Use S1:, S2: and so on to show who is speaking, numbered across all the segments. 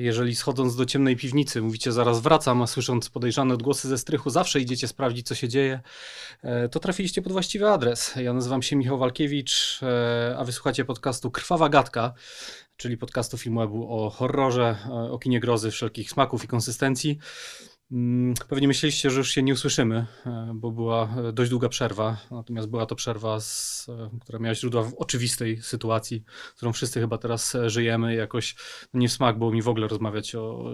S1: Jeżeli schodząc do ciemnej piwnicy mówicie zaraz wracam, a słysząc podejrzane odgłosy ze strychu zawsze idziecie sprawdzić co się dzieje, e, to trafiliście pod właściwy adres. Ja nazywam się Michał Walkiewicz, e, a wysłuchacie podcastu Krwawa Gadka, czyli podcastu filmowego o horrorze, e, o kinie grozy wszelkich smaków i konsystencji. Mm, pewnie myśleliście, że już się nie usłyszymy, e, bo była e, dość długa przerwa. Natomiast była to przerwa, z, e, która miała źródła w oczywistej sytuacji, którą wszyscy chyba teraz żyjemy. Jakoś no nie w smak było mi w ogóle rozmawiać o,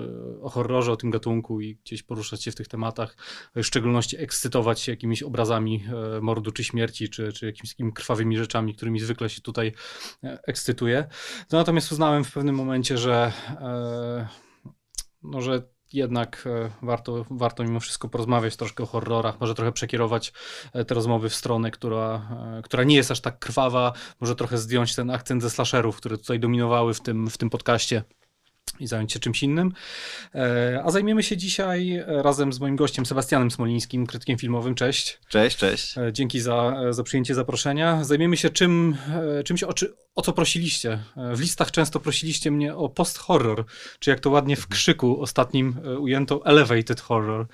S1: o horrorze, o tym gatunku i gdzieś poruszać się w tych tematach. W szczególności ekscytować się jakimiś obrazami mordu czy śmierci, czy, czy jakimiś takimi krwawymi rzeczami, którymi zwykle się tutaj ekscytuję. No, natomiast uznałem w pewnym momencie, że, no, że jednak e, warto, warto mimo wszystko porozmawiać troszkę o horrorach, może trochę przekierować e, te rozmowy w stronę, która, e, która nie jest aż tak krwawa, może trochę zdjąć ten akcent ze slasherów, które tutaj dominowały w tym, w tym podcaście i zająć się czymś innym. E, a zajmiemy się dzisiaj razem z moim gościem Sebastianem Smolińskim, krytykiem filmowym. Cześć.
S2: Cześć, cześć.
S1: E, dzięki za, za przyjęcie zaproszenia. Zajmiemy się czym, e, czymś, o, o co prosiliście. W listach często prosiliście mnie o post-horror, czy jak to ładnie w krzyku ostatnim ujęto elevated horror.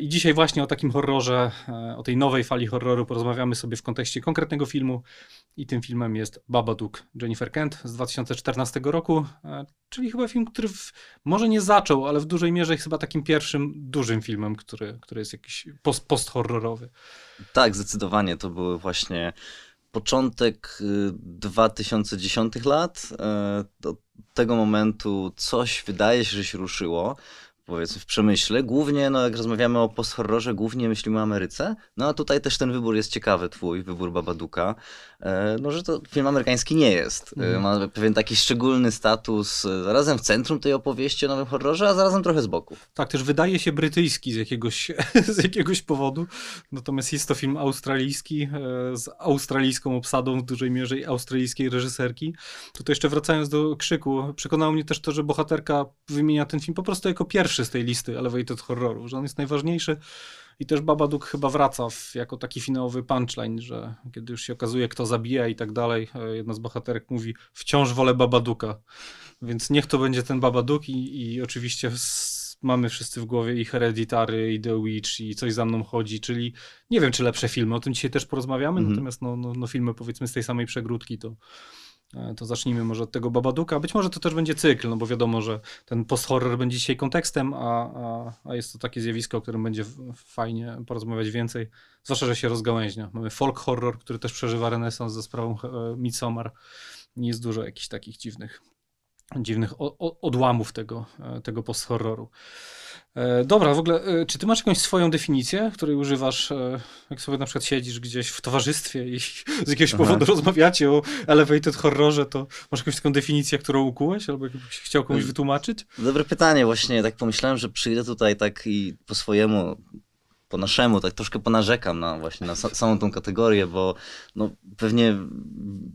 S1: I dzisiaj właśnie o takim horrorze, o tej nowej fali horroru porozmawiamy sobie w kontekście konkretnego filmu, i tym filmem jest Babadook Jennifer Kent z 2014 roku, e, czyli chyba film, który w, może nie zaczął, ale w dużej mierze jest chyba takim pierwszym dużym filmem, który, który jest jakiś post, post-horrorowy.
S2: Tak, zdecydowanie. To były właśnie początek 2010 y, lat. E, do tego momentu coś wydaje się, że się ruszyło powiedzmy w przemyśle. Głównie, no jak rozmawiamy o post-horrorze, głównie myślimy o Ameryce. No a tutaj też ten wybór jest ciekawy, twój wybór Babaduka. E, no, że to film amerykański nie jest. Mm. Ma pewien taki szczególny status, e, zarazem w centrum tej opowieści o nowym horrorze, a zarazem trochę z boku.
S1: Tak, też wydaje się brytyjski z jakiegoś, z jakiegoś powodu. Natomiast jest to film australijski, z australijską obsadą w dużej mierze i australijskiej reżyserki. Tutaj jeszcze wracając do krzyku, przekonało mnie też to, że bohaterka wymienia ten film po prostu jako pierwszy z tej listy elevated horroru, że on jest najważniejszy i też Babadook chyba wraca w, jako taki finałowy punchline, że kiedy już się okazuje, kto zabija i tak dalej, e, jedna z bohaterek mówi, wciąż wolę Babaduka. Więc niech to będzie ten Babadook i, i oczywiście mamy wszyscy w głowie i Hereditary, i The Witch, i Coś za mną chodzi, czyli nie wiem, czy lepsze filmy, o tym dzisiaj też porozmawiamy, mm -hmm. natomiast no, no, no filmy powiedzmy z tej samej przegródki to to zacznijmy może od tego Babaduka. Być może to też będzie cykl, no bo wiadomo, że ten post-horror będzie dzisiaj kontekstem, a, a, a jest to takie zjawisko, o którym będzie fajnie porozmawiać więcej. Zwłaszcza, że się rozgałęźnia. Mamy folk horror, który też przeżywa renesans ze sprawą e, Midsommar. Jest dużo jakichś takich dziwnych, dziwnych odłamów tego, e, tego post-horroru. E, dobra, w ogóle, e, czy ty masz jakąś swoją definicję, której używasz, e, jak sobie na przykład siedzisz gdzieś w towarzystwie i z jakiegoś Aha. powodu rozmawiacie o elevated horrorze, to masz jakąś taką definicję, którą ukułeś, albo jakbyś chciał komuś wytłumaczyć?
S2: Dobre pytanie, właśnie tak pomyślałem, że przyjdę tutaj tak i po swojemu po naszemu, tak troszkę ponarzekam na właśnie na samą tą kategorię, bo no, pewnie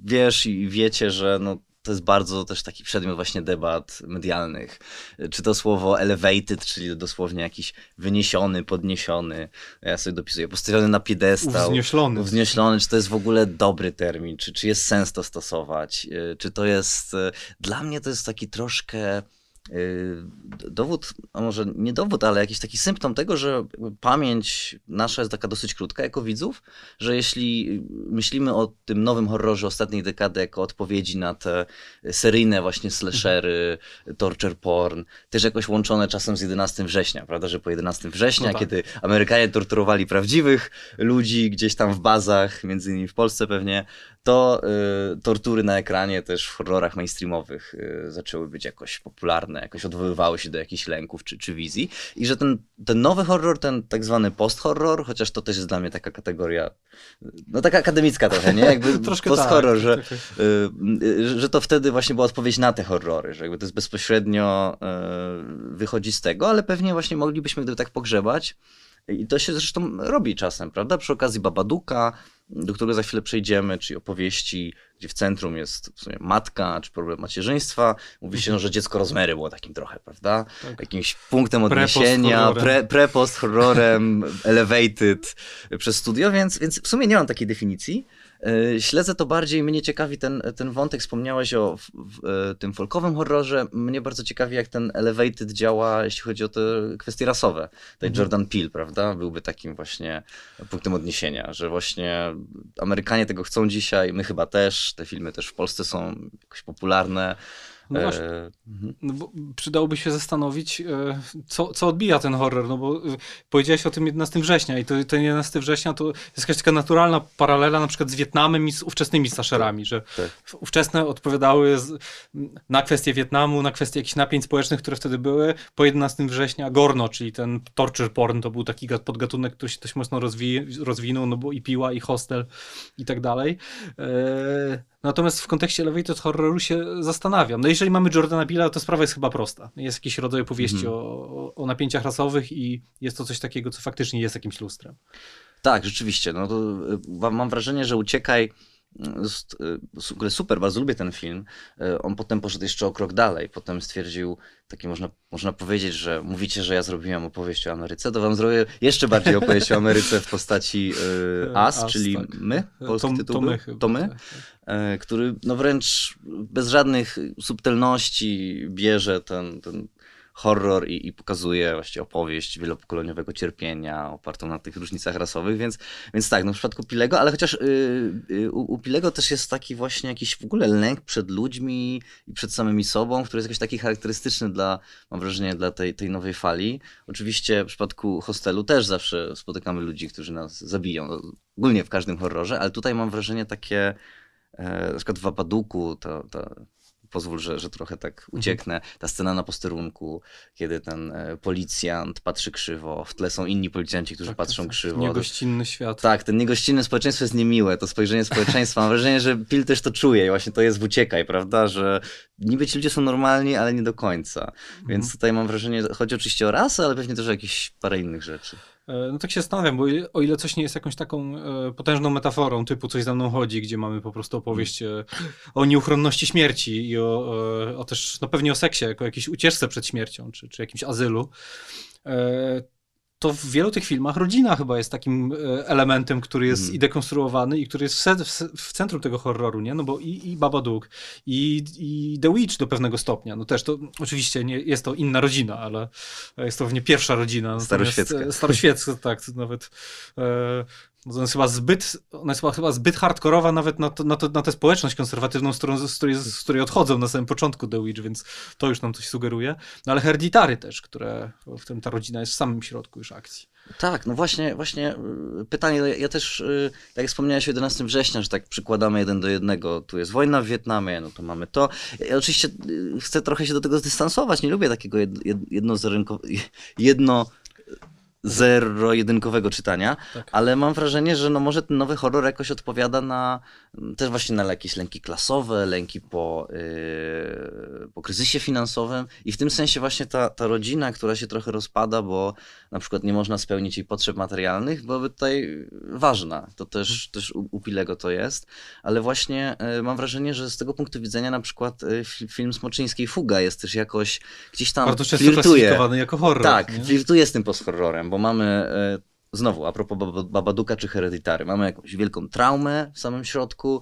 S2: wiesz i wiecie, że no, to jest bardzo też taki przedmiot właśnie debat medialnych. Czy to słowo elevated, czyli dosłownie jakiś wyniesiony, podniesiony, ja sobie dopisuję, postawiony na piedestał.
S1: Wznieślony.
S2: Wznieślony, czy to jest w ogóle dobry termin, czy, czy jest sens to stosować, czy to jest, dla mnie to jest taki troszkę Y, dowód, a może nie dowód, ale jakiś taki symptom tego, że pamięć nasza jest taka dosyć krótka jako widzów, że jeśli myślimy o tym nowym horrorze ostatniej dekady jako odpowiedzi na te seryjne właśnie slashery, torture porn, też jakoś łączone czasem z 11 września, prawda, że po 11 września, no tak. kiedy Amerykanie torturowali prawdziwych ludzi gdzieś tam w bazach, między innymi w Polsce pewnie, to y, tortury na ekranie też w horrorach mainstreamowych y, zaczęły być jakoś popularne, jakoś odwoływały się do jakichś lęków czy, czy wizji. I że ten, ten nowy horror, ten tak zwany post-horror, chociaż to też jest dla mnie taka kategoria, no taka akademicka trochę, nie? Jakby post-horror, tak, że, tak, tak. y, że to wtedy właśnie była odpowiedź na te horrory, że jakby to jest bezpośrednio y, wychodzi z tego, ale pewnie właśnie moglibyśmy gdyby tak pogrzebać. I to się zresztą robi czasem, prawda? Przy okazji Babaduka, do którego za chwilę przejdziemy, czyli opowieści, gdzie w centrum jest w sumie matka, czy problem macierzyństwa. Mówi się, no, że dziecko rozmery było takim trochę, prawda? Tak. Jakimś punktem odniesienia, pre-post horrorem, pre elevated przez studio, więc, więc w sumie nie mam takiej definicji. E, śledzę to bardziej, mnie ciekawi ten, ten wątek, wspomniałeś o w, w, e, tym folkowym horrorze, mnie bardzo ciekawi jak ten Elevated działa, jeśli chodzi o te kwestie rasowe. Tutaj
S1: Mhm.
S2: Jordan Peele, prawda, byłby takim właśnie punktem odniesienia, że właśnie Amerykanie tego chcą dzisiaj, my chyba też, te filmy też w Polsce są jakoś popularne.
S1: No właśnie.
S2: E, mhm.
S1: No bo przydałoby się zastanowić, e, co, co odbija ten horror, no bo e, powiedziałeś o tym 11 września i to, ten 11 września to jest jakaś taka naturalna paralela na przykład z Wietnamem i z ówczesnymi slasherami, że
S2: tak.
S1: ówczesne odpowiadały z, na kwestie Wietnamu, na kwestie jakichś napięć społecznych, które wtedy były. Po 11 września Gorno, czyli ten torture porn, to był taki gat- podgatunek, który się dość mocno rozwi- rozwinął, no bo i piła, i hostel i tak dalej. Natomiast w kontekście elevated horroru się zastanawiam. No jeżeli mamy Jordana Peele'a, to sprawa jest chyba prosta. Jest jakiś rodzaj opowieści
S2: Mhm.
S1: o, o napięciach rasowych i jest to coś takiego, co faktycznie jest jakimś lustrem.
S2: Tak, rzeczywiście. No to y, mam wrażenie, że Uciekaj y, y, super, bardzo lubię ten film. Y, On potem poszedł jeszcze o krok dalej. Potem stwierdził, takie można, można powiedzieć, że mówicie, że ja zrobiłem opowieść o Ameryce, to wam zrobię jeszcze bardziej opowieść o Ameryce w postaci y, As,
S1: As,
S2: czyli
S1: tak.
S2: My, polski
S1: to,
S2: tytuł
S1: to my.
S2: To my?
S1: tak, tak.
S2: który no wręcz bez żadnych subtelności bierze ten, ten horror i, i pokazuje właśnie opowieść wielopokoleniowego cierpienia opartą na tych różnicach rasowych, więc, więc tak, no w przypadku Pilego, ale chociaż y, y, u, u Pilego też jest taki właśnie jakiś w ogóle lęk przed ludźmi i przed samymi sobą, który jest jakiś taki charakterystyczny dla, mam wrażenie, dla tej, tej nowej fali. Oczywiście w przypadku hostelu też zawsze spotykamy ludzi, którzy nas zabiją, no, ogólnie w każdym horrorze, ale tutaj mam wrażenie takie, e, na przykład w Apaduku, to pozwól, że, że trochę tak ucieknę, ta scena na posterunku, kiedy ten e, policjant patrzy krzywo, w tle są inni policjanci, którzy
S1: Tak,
S2: patrzą
S1: tak, tak.
S2: krzywo.
S1: Niegościnny świat.
S2: Tak, ten niegościnne społeczeństwo jest niemiłe, to spojrzenie społeczeństwa. Mam wrażenie, że Pil też to czuje i właśnie to jest w Uciekaj, prawda, że niby ci ludzie są normalni, ale nie do końca. Więc tutaj mam wrażenie, chodzi oczywiście o rasę, ale pewnie też o jakieś parę innych rzeczy.
S1: E, No tak się zastanawiam, bo o ile coś nie jest jakąś taką e, potężną metaforą, typu coś za mną chodzi, gdzie mamy po prostu opowieść e, o nieuchronności śmierci i o, o też, no pewnie o seksie, jako jakiejś ucieczce przed śmiercią, czy, czy jakimś azylu, to w wielu tych filmach rodzina chyba jest takim e, elementem, który jest
S2: Mhm.
S1: i dekonstruowany i który jest w, w, centrum tego horroru, nie? No bo i, i Babadook, i, i The Witch do pewnego stopnia, no też to oczywiście nie, jest to inna rodzina, ale jest to pewnie pierwsza rodzina.
S2: Staroświecka.
S1: e, Staroświecka, tak, nawet e, ona jest chyba zbyt, ona jest chyba, zbyt hardkorowa nawet na, to, na, to, na tę społeczność konserwatywną, z, którą, z, której, z której odchodzą na samym początku The Witch, więc to już nam coś sugeruje. No ale Hereditary też, które, w którym ta rodzina jest w samym środku już akcji.
S2: Tak, no właśnie, właśnie y, pytanie, ja, ja też, y, jak wspomniałeś o 11 września, że tak przykładamy jeden do jednego, tu jest wojna w Wietnamie, no to mamy to. Ja oczywiście y, chcę trochę się do tego zdystansować, nie lubię takiego jed, jed, jednozerynko, jedno zero-jedynkowego czytania,
S1: Tak.
S2: ale mam wrażenie, że no może ten nowy horror jakoś odpowiada na mm, też właśnie na jakieś lęki klasowe, lęki po, yy, po kryzysie finansowym i w tym sensie właśnie ta, ta rodzina, która się trochę rozpada, bo na przykład nie można spełnić jej potrzeb materialnych, byłaby tutaj ważna. To też, też u, u Pilego to jest, ale właśnie yy, mam wrażenie, że z tego punktu widzenia na przykład yy, fi- film Smoczyńskiej Fuga jest też jakoś gdzieś tam
S1: Bardzo często
S2: flirtuje.
S1: jako horror.
S2: Tak,
S1: nie?
S2: flirtuje z tym post-horrorem, bo mamy, e, znowu, a propos Bab- Babaduka czy Hereditary, mamy jakąś wielką traumę w samym środku,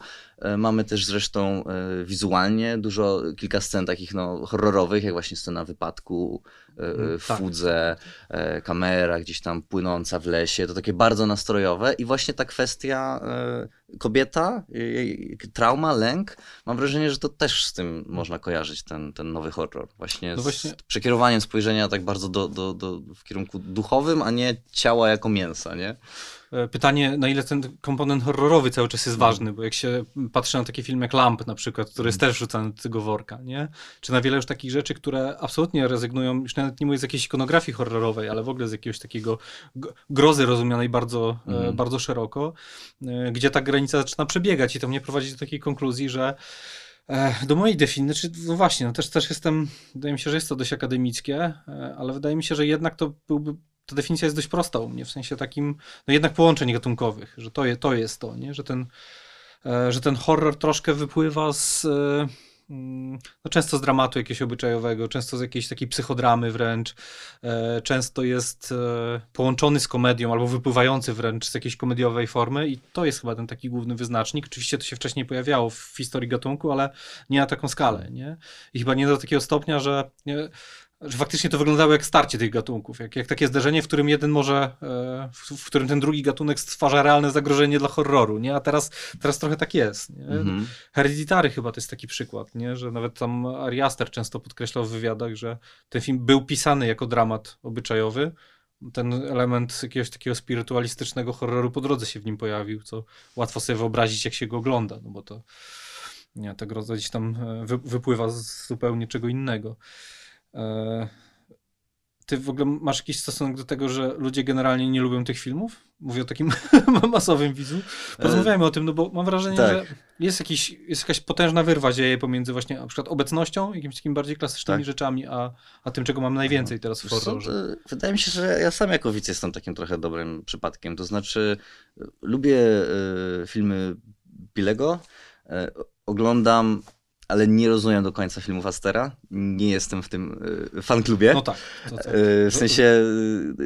S2: mamy też zresztą e, wizualnie dużo, kilka scen takich no, horrorowych, jak właśnie scena wypadku e, e, w
S1: tak.
S2: Fudze, e, kamera gdzieś tam płynąca w lesie, to takie bardzo nastrojowe i właśnie ta kwestia e, kobieta, jej trauma, lęk, mam wrażenie, że to też z tym można kojarzyć ten, ten nowy horror. Właśnie,
S1: No
S2: z
S1: właśnie-
S2: przekierowaniem spojrzenia tak bardzo do, do, do, w kierunku duchowym, a nie ciała jako mięsa, nie?
S1: E, Pytanie, na ile ten komponent horrorowy cały czas jest
S2: No.
S1: ważny, bo jak się patrzy na taki film jak Lamp na przykład, który jest
S2: Mhm.
S1: też wrzucany do tego worka, nie? Czy na wiele już takich rzeczy, które absolutnie rezygnują, już nawet nie mówię z jakiejś ikonografii horrorowej, ale w ogóle z jakiegoś takiego grozy rozumianej bardzo, e,
S2: Mhm.
S1: bardzo szeroko, e, gdzie ta granica zaczyna przebiegać i to mnie prowadzi do takiej konkluzji, że do mojej definicji, znaczy, no właśnie, no też, też jestem, wydaje mi się, że jest to dość akademickie, ale wydaje mi się, że jednak to byłby, ta definicja jest dość prosta u mnie, w sensie takim, no jednak połączeń gatunkowych, że to, je, to jest to, nie? Że, ten, e, że ten horror troszkę wypływa z, e, mm, no często z dramatu jakiegoś obyczajowego, często z jakiejś takiej psychodramy wręcz, e, często jest połączony z komedią albo wypływający wręcz z jakiejś komediowej formy i to jest chyba ten taki główny wyznacznik. Oczywiście to się wcześniej pojawiało w historii gatunku, ale nie na taką skalę, nie? I chyba nie do takiego stopnia, że że faktycznie to wyglądało jak starcie tych gatunków, jak, jak takie zderzenie, w którym jeden może, e, w, w, którym ten drugi gatunek stwarza realne zagrożenie dla horroru, nie? A teraz, teraz trochę tak jest, nie? Mhm. Hereditary chyba to jest taki przykład, nie? Że nawet tam Ari Aster często podkreślał w wywiadach, że ten film był pisany jako dramat obyczajowy, ten element jakiegoś takiego spirytualistycznego horroru po drodze się w nim pojawił, co łatwo sobie wyobrazić, jak się go ogląda, no bo to nie, ta groza gdzieś tam e, wy, wypływa z zupełnie czego innego. E, ty w ogóle masz jakiś stosunek do tego, że ludzie generalnie nie lubią tych filmów? Mówię o takim masowym widzu. Porozmawiajmy o tym, no bo mam wrażenie, tak. że jest, jakiś, jest jakaś potężna wyrwa dzieje pomiędzy właśnie na przykład obecnością, jakimiś takimi bardziej klasycznymi tak. rzeczami, a, a tym, czego mam najwięcej teraz w horrorze.
S2: Wydaje mi się, że ja sam jako widz jestem takim trochę dobrym przypadkiem. To znaczy lubię y, filmy Pilego, y, oglądam ale nie rozumiem do końca filmów Astera. Nie jestem w tym y, fanklubie.
S1: No tak. tak.
S2: w sensie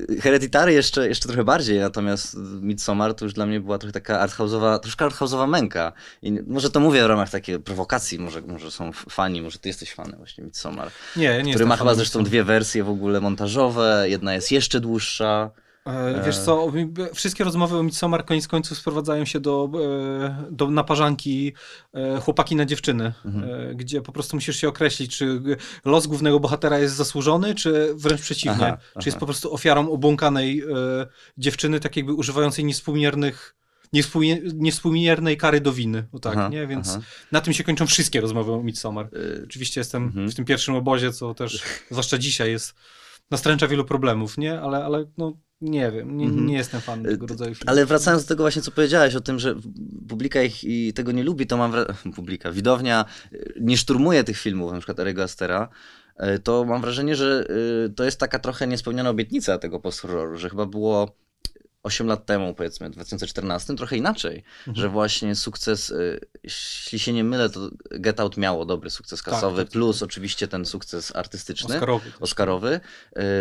S2: y, Hereditary jeszcze, jeszcze trochę bardziej, natomiast Midsommar to już dla mnie była trochę taka arthouse'owa, troszkę arthouse'owa męka. I może to mówię w ramach takiej prowokacji, może, może są fani, może ty jesteś fanem właśnie Midsommar.
S1: Nie, nie
S2: Który ma chyba zresztą dwie wersje w ogóle montażowe, jedna jest jeszcze dłuższa.
S1: E, wiesz co, wszystkie rozmowy o Midsommar koniec końców sprowadzają się do, e, do naparzanki e, chłopaki na dziewczyny, mhm. gdzie po prostu musisz się określić, czy los głównego bohatera jest zasłużony, czy wręcz przeciwnie, aha, czy aha. jest po prostu ofiarą obłąkanej dziewczyny, tak jakby używającej niewspółmiernych niewspółmiernej kary do winy, o tak, aha, nie? Więc aha. na tym się kończą wszystkie rozmowy o Midsommar. Oczywiście jestem mhm. w tym pierwszym obozie, co też, zwłaszcza dzisiaj jest nastręcza wielu problemów, nie? Ale, ale no, nie wiem, nie, mhm. nie jestem fanem tego rodzaju filmów.
S2: Ale wracając do tego właśnie, co powiedziałeś o tym, że publika ich i tego nie lubi, to mam wrażenie, publika, widownia y, nie szturmuje tych filmów, na przykład Erego Astera, y, to mam wrażenie, że to jest taka trochę niespełniona obietnica tego post-horroru, że chyba było 8 lat temu, powiedzmy, w 2014, trochę inaczej, mhm. że właśnie sukces, y, jeśli się nie mylę, to Get Out miało dobry sukces tak, kasowy, tak, tak, plus tak. oczywiście ten sukces artystyczny,
S1: Oscarowy.
S2: Oscarowy.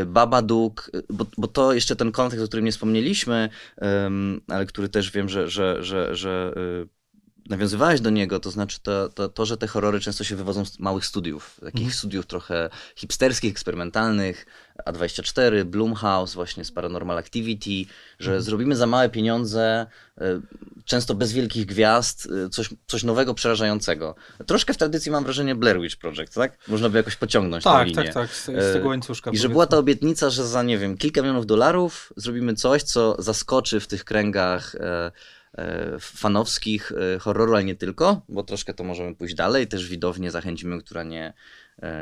S2: Y, Babadook, y, bo, bo to jeszcze ten kontekst, o którym nie wspomnieliśmy, ale który też wiem, że, że, że, że nawiązywałeś do niego, to znaczy to, to, to, że te horrory często się wywodzą z małych studiów, takich mm. studiów trochę hipsterskich, eksperymentalnych, A24, Blumhouse, właśnie z Paranormal Activity, że mm. zrobimy za małe pieniądze, e, często bez wielkich gwiazd, e, coś, coś nowego, przerażającego. Troszkę w tradycji mam wrażenie Blair Witch Project, tak? Można by jakoś pociągnąć
S1: tak,
S2: tę linię.
S1: Tak, tak, z, z tego łańcuszka.
S2: I że była ta obietnica, że za, nie wiem, kilka milionów dolarów zrobimy coś, co zaskoczy w tych kręgach e, E, fanowskich e, horroru, ale nie tylko, bo troszkę to możemy pójść dalej. Też widownię zachęcimy, która nie, e,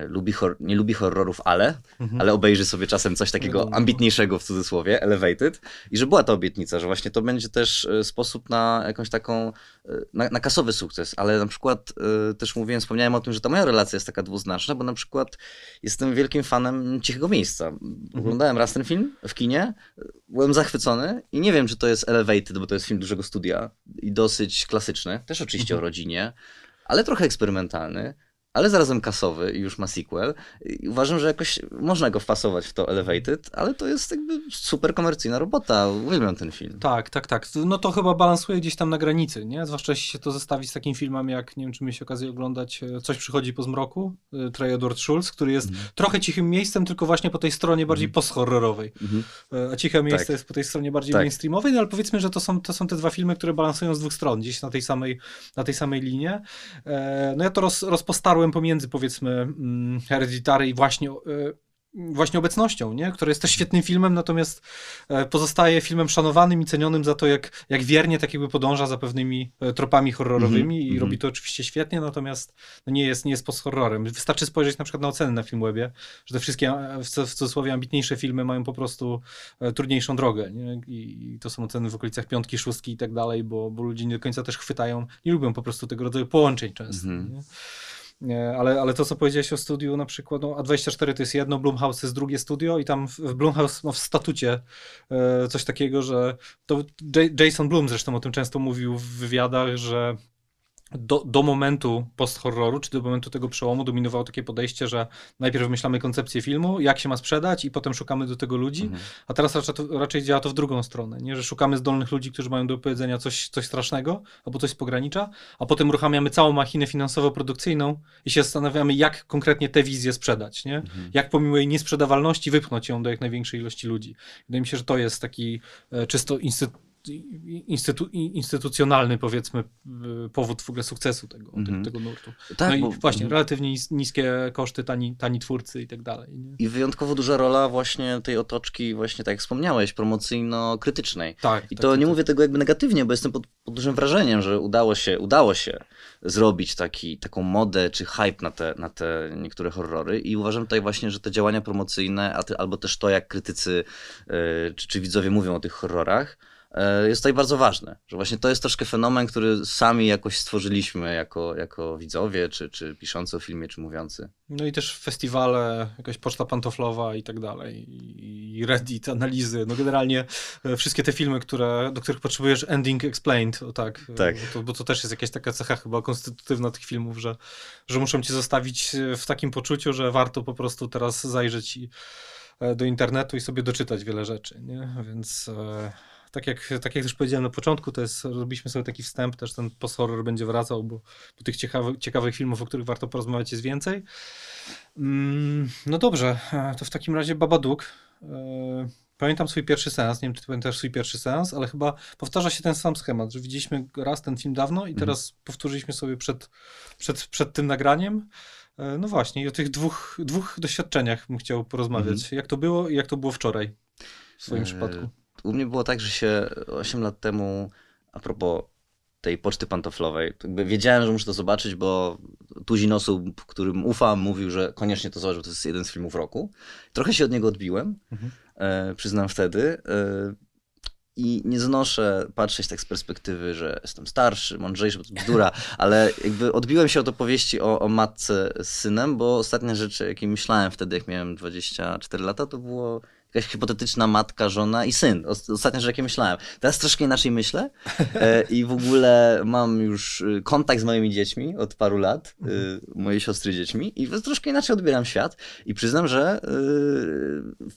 S2: lubi, nie lubi horrorów, ale, mhm. ale obejrzy sobie czasem coś takiego ambitniejszego w cudzysłowie, elevated. I że była ta obietnica, że właśnie to będzie też sposób na jakąś taką, na, na kasowy sukces. Ale na przykład też mówiłem, wspomniałem o tym, że ta moja relacja jest taka dwuznaczna, bo na przykład jestem wielkim fanem Cichego Miejsca. Mhm. Oglądałem raz ten film w kinie, byłem zachwycony i nie wiem, czy to jest elevated, bo to jest film dużego studia i dosyć klasyczny, też oczywiście mhm. o rodzinie, ale trochę eksperymentalny ale zarazem kasowy i już ma sequel. I uważam, że jakoś można go wpasować w to Elevated, ale to jest jakby super komercyjna robota. Uwielbiam ten film.
S1: Tak, tak, tak. No to chyba balansuje gdzieś tam na granicy, nie? Zwłaszcza jeśli się to zestawi z takim filmem, jak, nie wiem, czy mieliście okazję oglądać e, Coś przychodzi po zmroku, e, Trey Edward Schultz, który jest mm. trochę cichym miejscem, tylko właśnie po tej stronie bardziej mm. post-horrorowej. Mm -hmm. A ciche miejsce tak. jest po tej stronie bardziej tak. mainstreamowej, no ale powiedzmy, że to są, to są te dwa filmy, które balansują z dwóch stron, gdzieś na tej samej, na tej samej linie. No ja to roz, rozpostarłem pomiędzy powiedzmy mm, Hereditary i właśnie e, właśnie obecnością, nie? który jest też świetnym filmem, natomiast e, pozostaje filmem szanowanym i cenionym za to, jak, jak wiernie tak jakby podąża za pewnymi e, tropami horrorowymi mm -hmm. i robi to oczywiście świetnie, natomiast no nie jest, nie jest post-horrorem. Wystarczy spojrzeć na przykład na oceny na Filmwebie, że te wszystkie w cudzysłowie ambitniejsze filmy mają po prostu trudniejszą drogę nie? I, to są oceny w okolicach piątki, szóstki i tak dalej, bo, bo ludzie nie do końca też chwytają, nie lubią po prostu tego rodzaju połączeń często. Mm -hmm. Ale, ale to, co powiedziałeś o studiu, na przykład, no, A24 to jest jedno, Blumhouse jest drugie studio i tam w Blumhouse ma w statucie e, coś takiego, że to J Jason Blum zresztą o tym często mówił w wywiadach, że do, do momentu post-horroru, czy do momentu tego przełomu dominowało takie podejście, że najpierw wymyślamy koncepcję filmu, jak się ma sprzedać i potem szukamy do tego ludzi,
S2: Mhm.
S1: a teraz raczej, raczej działa to w drugą stronę, nie? że szukamy zdolnych ludzi, którzy mają do powiedzenia coś, coś strasznego albo coś z pogranicza, a potem uruchamiamy całą machinę finansowo-produkcyjną i się zastanawiamy, jak konkretnie tę wizję sprzedać, nie?
S2: Mhm.
S1: jak pomimo jej niesprzedawalności wypchnąć ją do jak największej ilości ludzi. Wydaje mi się, że to jest taki e, czysto instytu, instytu, instytucjonalny, powiedzmy, powód w ogóle sukcesu tego,
S2: Mhm.
S1: tego, tego nurtu.
S2: Tak,
S1: no i
S2: bo-
S1: właśnie,
S2: mhm.
S1: relatywnie nis- niskie koszty, tani, tani twórcy i tak dalej. Nie?
S2: I wyjątkowo duża rola właśnie tej otoczki, właśnie tak jak wspomniałeś, promocyjno-krytycznej.
S1: Tak.
S2: I
S1: tak,
S2: to
S1: tak,
S2: nie
S1: tak.
S2: mówię tego jakby negatywnie, bo jestem pod, pod dużym wrażeniem, że udało się, udało się zrobić taki, taką modę czy hype na te, na te niektóre horrory i uważam tutaj właśnie, że te działania promocyjne, albo też to, jak krytycy e, czy, czy widzowie mówią o tych horrorach, jest tutaj bardzo ważne, że właśnie to jest troszkę fenomen, który sami jakoś stworzyliśmy jako, jako widzowie, czy, czy piszący o filmie, czy mówiący.
S1: No i też festiwale, jakaś poczta pantoflowa i tak dalej, i Reddit, analizy, no generalnie e, wszystkie te filmy, które, do których potrzebujesz ending explained, o tak, e,
S2: Tak.
S1: Bo, to, bo to też jest jakaś taka cecha chyba konstytutywna tych filmów, że, że muszą cię zostawić e, w takim poczuciu, że warto po prostu teraz zajrzeć i, e, do internetu i sobie doczytać wiele rzeczy, nie? Więc... Tak jak, tak jak też powiedziałem na początku, to jest, robiliśmy sobie taki wstęp, też ten post-horror będzie wracał, bo, bo tych ciekawych, ciekawych filmów, o których warto porozmawiać jest więcej. Mm, No dobrze, e, to w takim razie Babadook. E, Pamiętam swój pierwszy seans, nie wiem czy ty pamiętasz swój pierwszy seans, ale chyba powtarza się ten sam schemat, że widzieliśmy raz ten film dawno i teraz powtórzyliśmy sobie przed, przed, przed tym nagraniem. E, No właśnie, i o tych dwóch, dwóch doświadczeniach bym chciał porozmawiać. Jak to było i jak to było wczoraj w swoim przypadku.
S2: U mnie było tak, że się 8 lat temu, a propos tej poczty pantoflowej, wiedziałem, że muszę to zobaczyć, bo tuzin osób, którym ufam, mówił, że koniecznie to zobacz, bo to jest jeden z filmów roku. Trochę się od niego odbiłem,
S1: Mhm.
S2: e, przyznam wtedy. E, I nie znoszę patrzeć tak z perspektywy, że jestem starszy, mądrzejszy, bo to bzdura, ale jakby odbiłem się od opowieści o, o matce z synem, bo ostatnie rzeczy, jakie myślałem wtedy, jak miałem 24 lata, to było jakaś hipotetyczna matka, żona i syn. Os- Ostatnie rzeczy, jakie myślałem. Teraz troszkę inaczej myślę e, i w ogóle mam już y, kontakt z moimi dziećmi od paru lat, y, mojej siostry dziećmi i troszkę inaczej odbieram świat i przyznam, że y,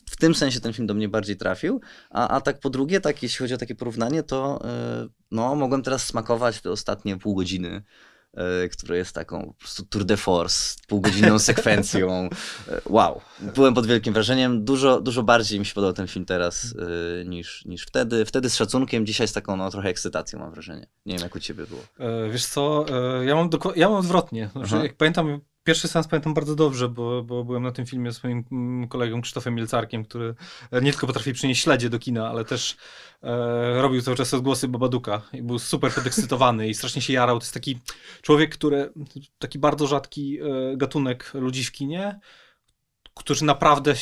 S2: w tym sensie ten film do mnie bardziej trafił, a, a tak po drugie, tak jeśli chodzi o takie porównanie, to no, mogłem teraz smakować te ostatnie pół godziny które jest taką po prostu tour de force, półgodzinną sekwencją. Y, Wow, byłem pod wielkim wrażeniem. Dużo, dużo bardziej mi się podobał ten film teraz y, niż, niż wtedy. Wtedy z szacunkiem, dzisiaj z taką no, trochę ekscytacją mam wrażenie. Nie wiem, jak u ciebie było.
S1: E, Wiesz co, e, ja mam, ja mam odwrotnie. Znaczy, jak pamiętam, pierwszy sens pamiętam bardzo dobrze, bo, bo byłem na tym filmie z moim mm, kolegą Krzysztofem Mielcarkiem, który e, nie tylko potrafi przynieść śledzie do kina, ale też e, robił cały czas odgłosy Babaduka i był super podekscytowany i strasznie się jarał. To jest taki człowiek, który, taki bardzo rzadki e, gatunek ludzi w kinie, którzy naprawdę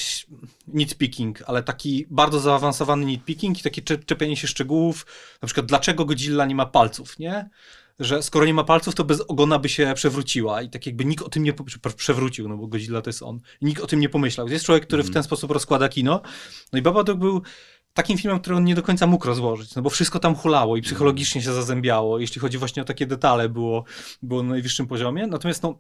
S1: nitpicking, ale taki bardzo zaawansowany nitpicking i takie cze- czepianie się szczegółów, na przykład dlaczego Godzilla nie ma palców, nie? Że skoro nie ma palców, to bez ogona by się przewróciła i tak jakby nikt o tym nie przewrócił, no bo Godzilla to jest on. Nikt o tym nie pomyślał. Jest człowiek, który w ten sposób rozkłada kino. No i Babadook był takim filmem, który on nie do końca mógł rozłożyć, no bo wszystko tam hulało i psychologicznie się zazębiało. Jeśli chodzi właśnie o takie detale, było, było na najwyższym poziomie. Natomiast no,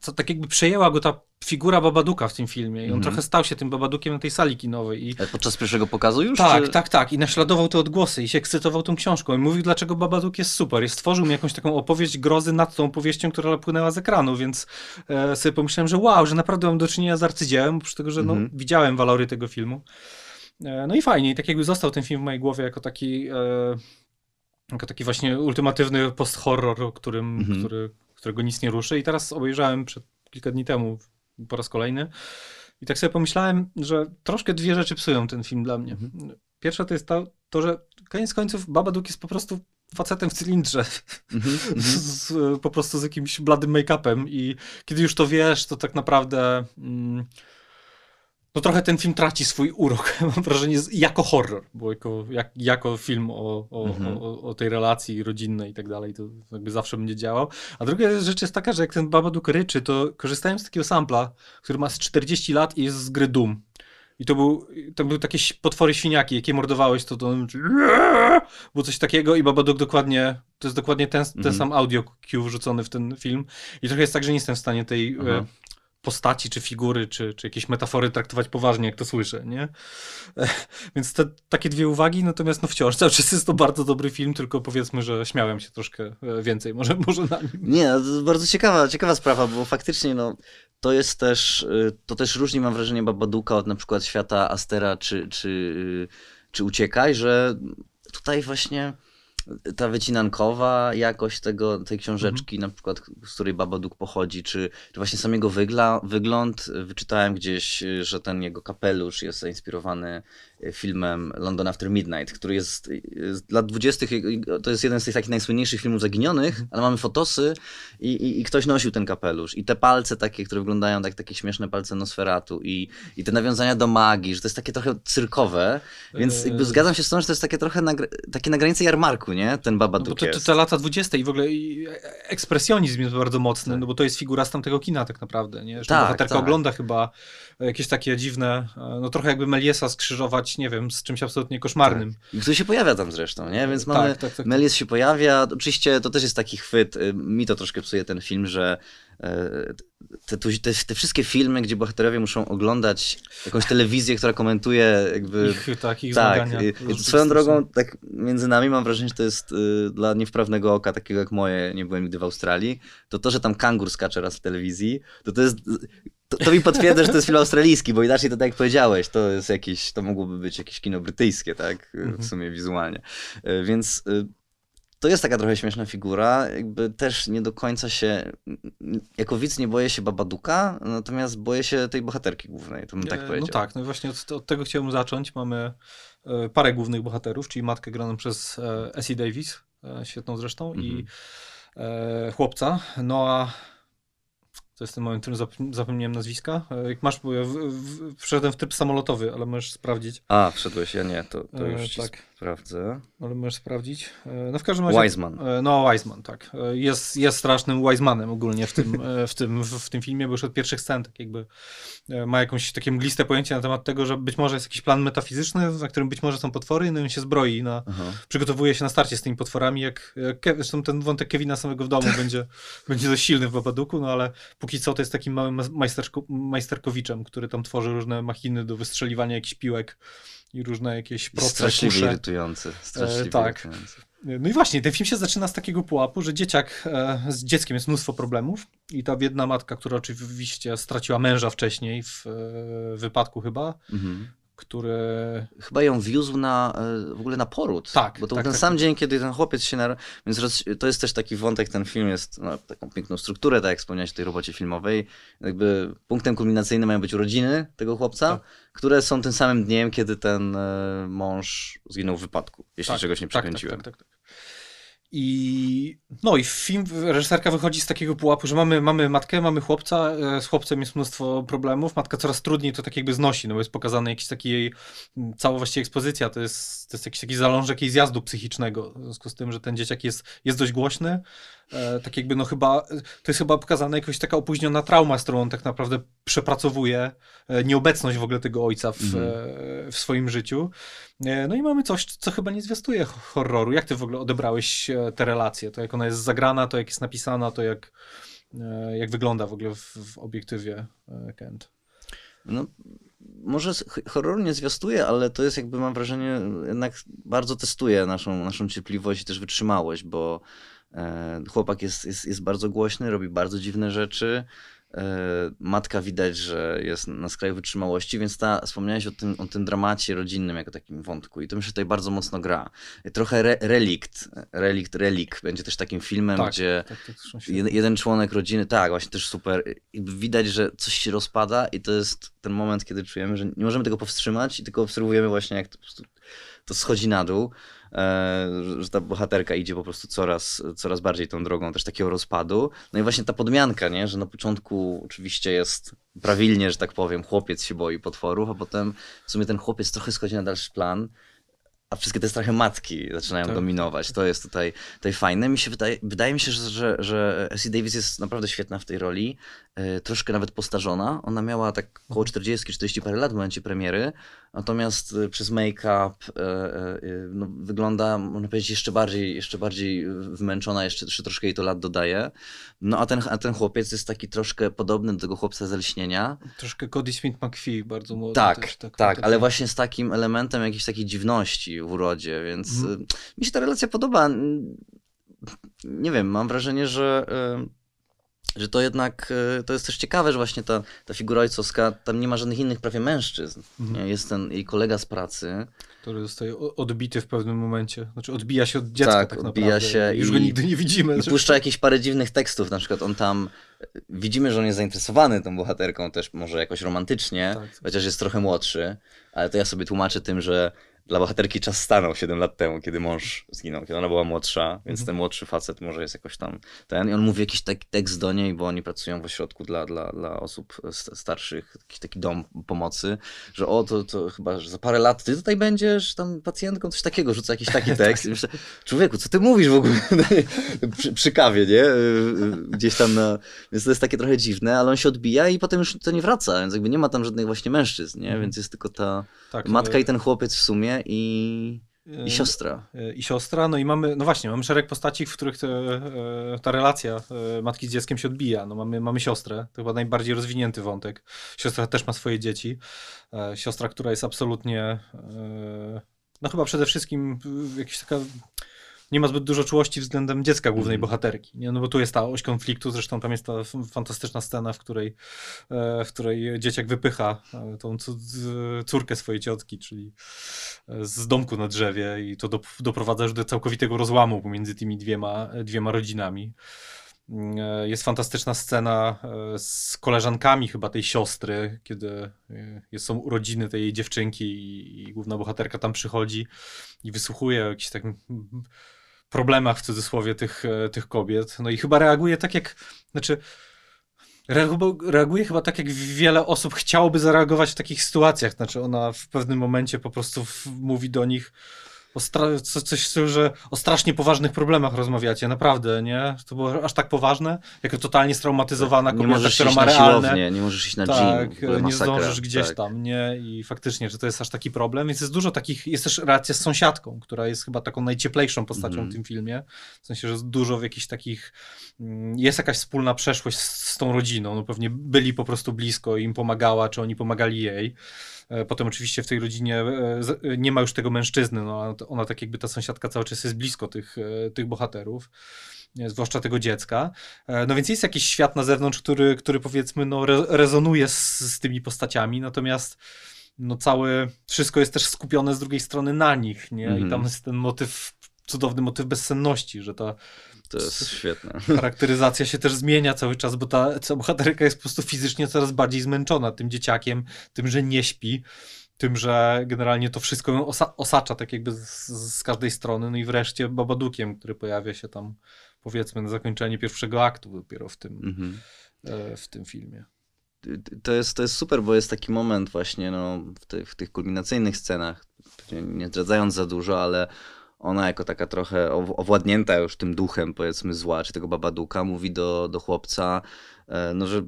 S1: co tak jakby przejęła go ta figura Babaduka w tym filmie i on
S2: Mhm.
S1: trochę stał się tym Babadukiem na tej sali kinowej i
S2: Ale podczas pierwszego pokazu już?
S1: tak,
S2: czy...
S1: tak, tak. I naśladował te odgłosy i się ekscytował tą książką. I mówił, dlaczego Babadook jest super. I stworzył mi jakąś taką opowieść grozy nad tą opowieścią, która płynęła z ekranu, więc e, sobie pomyślałem, że wow, że naprawdę mam do czynienia z arcydziełem, oprócz tego, że no,
S2: Mhm.
S1: widziałem walory tego filmu. E, no i fajnie. I tak jakby został ten film w mojej głowie jako taki, e, jako taki właśnie ultimatywny post-horror, którym,
S2: Mhm.
S1: który, którego nic nie ruszy. I teraz obejrzałem przed kilka dni temu po raz kolejny. I tak sobie pomyślałem, że troszkę dwie rzeczy psują ten film dla mnie. Pierwsza to jest to, to że koniec końców Babadook jest po prostu facetem w cylindrze.
S2: Mhm,
S1: Z,
S2: mhm.
S1: z, po prostu z jakimś bladym make-upem i kiedy już to wiesz, to tak naprawdę mm, no trochę ten film traci swój urok, mam wrażenie, jako horror, bo jako, jak, jako film o, o,
S2: Mhm.
S1: o, o tej relacji rodzinnej i tak dalej, to jakby zawsze będzie działał. A druga rzecz jest taka, że jak ten Babadook ryczy, to korzystałem z takiego sampla, który ma z 40 lat i jest z gry Doom. I to był, to były takie potwory świniaki, jakie mordowałeś, to to było coś takiego i Babadook dokładnie, to jest dokładnie ten, ten
S2: Mhm.
S1: sam audio cue wrzucony w ten film. I trochę jest tak, że nie jestem w stanie tej
S2: Aha.
S1: E, postaci, czy figury, czy, czy jakieś metafory traktować poważnie, jak to słyszę, nie? E, Więc te takie dwie uwagi, natomiast no wciąż cały czas jest to bardzo dobry film, tylko powiedzmy, że śmiałem się troszkę e, więcej, może, może na nim.
S2: Nie, no, to jest bardzo ciekawa, ciekawa sprawa, bo faktycznie no, to jest też, y, to też różni mam wrażenie Babaduka od na przykład świata Astera czy, czy, y, czy Uciekaj, że tutaj właśnie ta wycinankowa jakość tego, tej książeczki, na przykład z której Babadook pochodzi, czy, czy właśnie samego wygla, wygląd, wyczytałem gdzieś, y, że ten jego kapelusz jest zainspirowany filmem London After Midnight, który jest z lat 20. y, to jest jeden z tych takich najsłynniejszych filmów zaginionych, ale mamy fotosy i, i, i ktoś nosił ten kapelusz. I te palce takie, które wyglądają jak takie śmieszne palce Nosferatu i, i te nawiązania do magii, że to jest takie trochę cyrkowe, więc jakby
S1: Eee.
S2: zgadzam się z tym, że to jest takie trochę na, takie na granicy jarmarku, nie? Ten
S1: No
S2: Babadook
S1: to, to
S2: jest.
S1: te lata 20 i w ogóle i ekspresjonizm jest bardzo mocny, no bo to jest figura z tamtego kina tak naprawdę, nie? Że
S2: Tak,
S1: bohaterka
S2: tak.
S1: ogląda chyba jakieś takie dziwne, e, no trochę jakby Meliesa skrzyżować, nie wiem, z czymś absolutnie koszmarnym.
S2: I który się pojawia tam zresztą, nie? Więc mamy,
S1: Tak, tak, tak.
S2: Melies się pojawia. Oczywiście to też jest taki chwyt. y, Mi to troszkę psuje ten film, że e, te, te, te wszystkie filmy, gdzie bohaterowie muszą oglądać jakąś telewizję, która komentuje jakby...
S1: Ich, tak, ich
S2: tak, swoją drogą, tak między nami mam wrażenie, że to jest y, dla niewprawnego oka, takiego jak moje, nie byłem nigdy w Australii, to to, że tam kangur skacze raz w telewizji, to to jest... To, to mi potwierdza, że to jest film australijski, bo inaczej to tak jak powiedziałeś, to jest jakieś, to mogłoby być jakieś kino brytyjskie, tak, y,
S1: Mhm.
S2: w sumie wizualnie. Y, Więc y, to jest taka trochę śmieszna figura, jakby też nie do końca się, jako widz nie boję się Babaduka, natomiast boję się tej bohaterki głównej, to bym tak
S1: E,
S2: powiedział.
S1: No tak, no właśnie od, od tego chciałem zacząć. Mamy e, parę głównych bohaterów, czyli matkę graną przez e, Essie Davis, e, świetną zresztą, i
S2: Mhm.
S1: e, chłopca, Noah, to jest ten moment, w którym zap- zapomniałem nazwiska. E, Jak masz, bo ja w, w, wszedłem w tryb samolotowy, ale możesz sprawdzić.
S2: A, wszedłeś, ja nie, to, to
S1: E,
S2: już ci
S1: tak.
S2: Sprawdzę.
S1: Ale możesz sprawdzić. E, No w każdym razie.
S2: Wiseman.
S1: E, No, Wiseman, tak. E, Jest, jest strasznym Wisemanem ogólnie w tym, w, tym, w, tym filmie, bo już od pierwszych scen tak jakby ma jakąś takie mgliste pojęcie na temat tego, że być może jest jakiś plan metafizyczny, na którym być może są potwory, no i on się zbroi na,
S2: Aha.
S1: przygotowuje się na starcie z tymi potworami, jak, jak Kev, zresztą ten wątek Kevina samego w domu będzie, będzie dość silny w Babaduku, no ale póki co to jest takim małym majsterko, majsterkowiczem, który tam tworzy różne machiny do wystrzeliwania jakichś piłek i różne jakieś proce,
S2: Straszliwie
S1: kusze.
S2: irytujący. Straszliwie
S1: E, tak.
S2: irytujący.
S1: No i właśnie, ten film się zaczyna z takiego pułapu, że dzieciak, e, z dzieckiem jest mnóstwo problemów i ta biedna matka, która oczywiście straciła męża wcześniej w e, wypadku chyba,
S2: Mhm.
S1: Który...
S2: Chyba ją wiózł na, e, w ogóle na poród.
S1: Tak,
S2: Bo to
S1: tak,
S2: był ten
S1: tak,
S2: sam
S1: tak.
S2: dzień, kiedy ten chłopiec się nar... Więc roz... to jest też taki wątek, ten film jest, ma taką piękną strukturę, tak jak wspomniałeś o tej robocie filmowej. Jakby punktem kulminacyjnym mają być urodziny tego chłopca,
S1: Tak.
S2: które są tym samym dniem, kiedy ten e, mąż zginął w wypadku, jeśli
S1: Tak,
S2: czegoś nie
S1: tak,
S2: przekręciłem.
S1: tak, tak, tak. I no i film, reżyserka wychodzi z takiego pułapu, że mamy, mamy matkę, mamy chłopca, e, z chłopcem jest mnóstwo problemów, matka coraz trudniej to tak jakby znosi, no bo jest pokazany jakiś taki jej, cała właściwie ekspozycja, to jest, to jest jakiś taki zalążek jej zjazdu psychicznego, w związku z tym, że ten dzieciak jest, jest dość głośny, e, tak jakby no chyba, to jest chyba pokazana jakaś taka opóźniona trauma, z którą on tak naprawdę przepracowuje, e, nieobecność w ogóle tego ojca w,
S2: Mhm.
S1: e, w swoim życiu. No i mamy coś, co chyba nie zwiastuje ho- horroru. Jak ty w ogóle odebrałeś e, tę relację? To jak ona jest zagrana, to jak jest napisana, to jak, e, jak wygląda w ogóle w, w obiektywie e, Kent.
S2: No, może horroru nie zwiastuje, ale to jest jakby, mam wrażenie, jednak bardzo testuje naszą, naszą cierpliwość i też wytrzymałość, bo e, chłopak jest, jest, jest bardzo głośny, robi bardzo dziwne rzeczy. E, matka widać, że jest na skraju wytrzymałości, więc ta, wspomniałeś o tym, o tym dramacie rodzinnym jako takim wątku i to mi się tutaj bardzo mocno gra. Trochę re, relikt, relikt, relik będzie też takim filmem,
S1: Tak,
S2: gdzie
S1: tak, tak,
S2: Jeden, członek rodziny, tak, właśnie też super. Widać, że coś się rozpada i to jest ten moment, kiedy czujemy, że nie możemy tego powstrzymać i tylko obserwujemy właśnie, jak to, to schodzi na dół, że- że ta bohaterka idzie po prostu coraz, coraz bardziej tą drogą też takiego rozpadu. No i właśnie ta podmianka, nie? że na początku oczywiście jest prawilnie, że tak powiem, chłopiec się boi potworów, a potem w sumie ten chłopiec trochę schodzi na dalszy plan, a wszystkie te strachy matki zaczynają
S1: Tak.
S2: dominować. To jest tutaj, tutaj fajne. Mi się wydaje, wydaje mi się, że, że, że Essie Davis jest naprawdę świetna w tej roli. E, troszkę nawet postarzona. Ona miała tak około 40-40 parę lat w momencie premiery, natomiast e, przez make-up e, no, wygląda, można powiedzieć, jeszcze bardziej, jeszcze bardziej wymęczona, jeszcze, jeszcze troszkę jej to lat dodaje. No a ten, a ten chłopiec jest taki troszkę podobny do tego chłopca z Lśnienia.
S1: Troszkę Cody Smith McPhee, bardzo młody.
S2: Tak,
S1: też,
S2: tak,
S1: taki-
S2: ale właśnie z takim elementem jakiejś takiej dziwności w urodzie, więc
S1: Mhm.
S2: mi się ta relacja podoba. Nie wiem, mam wrażenie, że, że to jednak y, to jest też ciekawe, że właśnie ta, ta figura ojcowska, tam nie ma żadnych innych prawie mężczyzn.
S1: Mhm.
S2: Jest ten jej kolega z pracy.
S1: Który zostaje odbity w pewnym momencie. Znaczy odbija się od dziecka
S2: Tak,
S1: tak,
S2: odbija
S1: naprawdę.
S2: się
S1: Już
S2: i-
S1: go nigdy nie widzimy.
S2: I puszcza jakieś parę dziwnych tekstów, na przykład on tam, widzimy, że on jest zainteresowany tą bohaterką też może jakoś romantycznie,
S1: tak.
S2: chociaż jest trochę młodszy, ale to ja sobie tłumaczę tym, że dla bohaterki czas stanął 7 lat temu, kiedy mąż zginął, kiedy ona była młodsza, więc
S1: Mhm.
S2: ten młodszy facet może jest jakoś tam ten i on mówi jakiś taki tekst do niej, bo oni pracują w ośrodku dla, dla, dla osób st- starszych, jakiś taki dom pomocy, że o, to, to chyba że za parę lat ty tutaj będziesz tam pacjentką, coś takiego, rzuca jakiś taki tekst i myślę, człowieku, co ty mówisz w ogóle przy, przy kawie, nie? Gdzieś tam na... Więc to jest takie trochę dziwne, ale on się odbija i potem już to nie wraca, więc jakby nie ma tam żadnych właśnie mężczyzn, nie?
S1: Mhm.
S2: Więc jest tylko ta
S1: tak,
S2: matka
S1: e,
S2: i ten chłopiec w sumie i,
S1: e,
S2: i siostra.
S1: e, I siostra, no i mamy, no właśnie, mamy szereg postaci, w których te, e, ta relacja e, matki z dzieckiem się odbija. No mamy, mamy siostrę, to chyba najbardziej rozwinięty wątek. Siostra też ma swoje dzieci. E, Siostra, która jest absolutnie, e, no chyba przede wszystkim e, jakaś taka nie ma zbyt dużo czułości względem dziecka głównej
S2: Mhm.
S1: bohaterki. Nie? No bo tu jest ta oś konfliktu, zresztą tam jest ta fantastyczna scena, w której, e, w której dzieciak wypycha e, tą z- córkę swojej ciotki, czyli e, z domku na drzewie i to dop- doprowadza już do całkowitego rozłamu pomiędzy tymi dwiema, dwiema rodzinami. Mm, e, Jest fantastyczna scena e, z koleżankami chyba tej siostry, kiedy e, są urodziny tej jej dziewczynki i, główna bohaterka tam przychodzi i wysłuchuje o jakichś tak problemach w cudzysłowie tych, e, tych kobiet. No i chyba reaguje tak jak, znaczy reagu- reaguje chyba tak jak wiele osób chciałoby zareagować w takich sytuacjach. Znaczy ona w pewnym momencie po prostu mówi do nich co, coś, co, że o strasznie poważnych problemach rozmawiacie, naprawdę, nie? To było aż tak poważne, jako totalnie straumatyzowana
S2: nie
S1: kobieta,
S2: możesz
S1: która
S2: iść
S1: ma realne...
S2: siłownię, nie możesz iść na gym.
S1: Tak,
S2: ogóle
S1: nie zdążysz gdzieś
S2: tak.
S1: tam, nie? I faktycznie, że to jest aż taki problem. Więc jest dużo takich, jest też relacja z sąsiadką, która jest chyba taką najcieplejszą postacią
S2: Mhm.
S1: w tym filmie. W sensie, że jest dużo w jakichś takich, mm, jest jakaś wspólna przeszłość z, z tą rodziną. No pewnie byli po prostu blisko, im pomagała, czy oni pomagali jej. E, Potem oczywiście w tej rodzinie e, e, nie ma już tego mężczyzny, no ona tak jakby ta sąsiadka cały czas jest blisko tych, tych bohaterów, zwłaszcza tego dziecka. No więc jest jakiś świat na zewnątrz, który, który powiedzmy no, re rezonuje z, z tymi postaciami, natomiast no całe, wszystko jest też skupione z drugiej strony na nich, nie? I
S2: Mhm.
S1: tam jest ten motyw, cudowny motyw bezsenności, że ta
S2: To jest świetne.
S1: charakteryzacja się też zmienia cały czas, bo ta, ta bohaterka jest po prostu fizycznie coraz bardziej zmęczona tym dzieciakiem, tym, że nie śpi, tym, że generalnie to wszystko ją osa osacza tak jakby z, z każdej strony, no i wreszcie Babadukiem, który pojawia się tam powiedzmy na zakończenie pierwszego aktu dopiero w tym,
S2: Mhm.
S1: e, w tym filmie.
S2: to jest, to jest super, bo jest taki moment właśnie no, w, tych, w tych kulminacyjnych scenach, nie zdradzając za dużo, ale ona jako taka trochę ow- owładnięta już tym duchem, powiedzmy, zła, czy tego babaduka, mówi do, do chłopca, e, no, że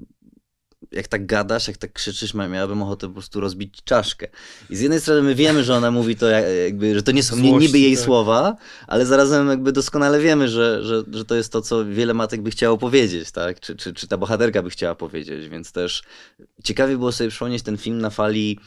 S2: jak tak gadasz, jak tak krzyczysz, miałabym ochotę po prostu rozbić czaszkę. I z jednej strony my wiemy, że ona mówi to jak- jakby, że to nie są
S1: Złości,
S2: niby jej
S1: tak.
S2: słowa, ale zarazem jakby doskonale wiemy, że, że, że to jest to, co wiele matek by chciało powiedzieć, tak? Czy, czy, czy ta bohaterka by chciała powiedzieć, więc też ciekawie było sobie przypomnieć ten film na fali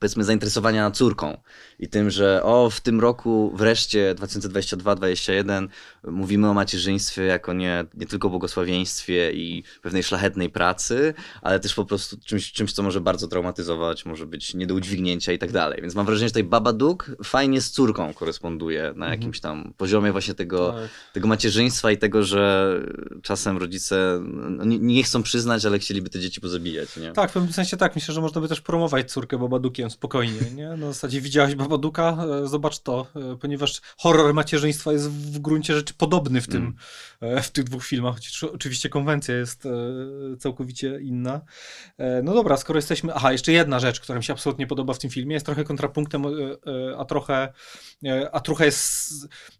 S2: powiedzmy zainteresowania córką i tym, że o w tym roku wreszcie 2022-2021 mówimy o macierzyństwie jako nie, nie tylko błogosławieństwie i pewnej szlachetnej pracy, ale też po prostu czymś, czymś, co może bardzo traumatyzować, może być nie do udźwignięcia i tak dalej. Więc mam wrażenie, że tutaj Babadook fajnie z córką koresponduje na
S1: Mhm.
S2: jakimś tam poziomie właśnie tego,
S1: Tak.
S2: tego macierzyństwa i tego, że czasem rodzice no, nie, nie chcą przyznać, ale chcieliby te dzieci pozabijać, nie?
S1: Tak, w pewnym sensie tak. Myślę, że można by też promować córkę Babadukiem spokojnie, nie? Na zasadzie widziałeś Babaduka, e, zobacz to, e, ponieważ horror macierzyństwa jest w gruncie rzeczy podobny w tym, mm. w tych dwóch filmach, chociaż oczywiście konwencja jest całkowicie inna. No dobra, skoro jesteśmy... Aha, jeszcze jedna rzecz, która mi się absolutnie podoba w tym filmie, jest trochę kontrapunktem, a trochę, a trochę jest,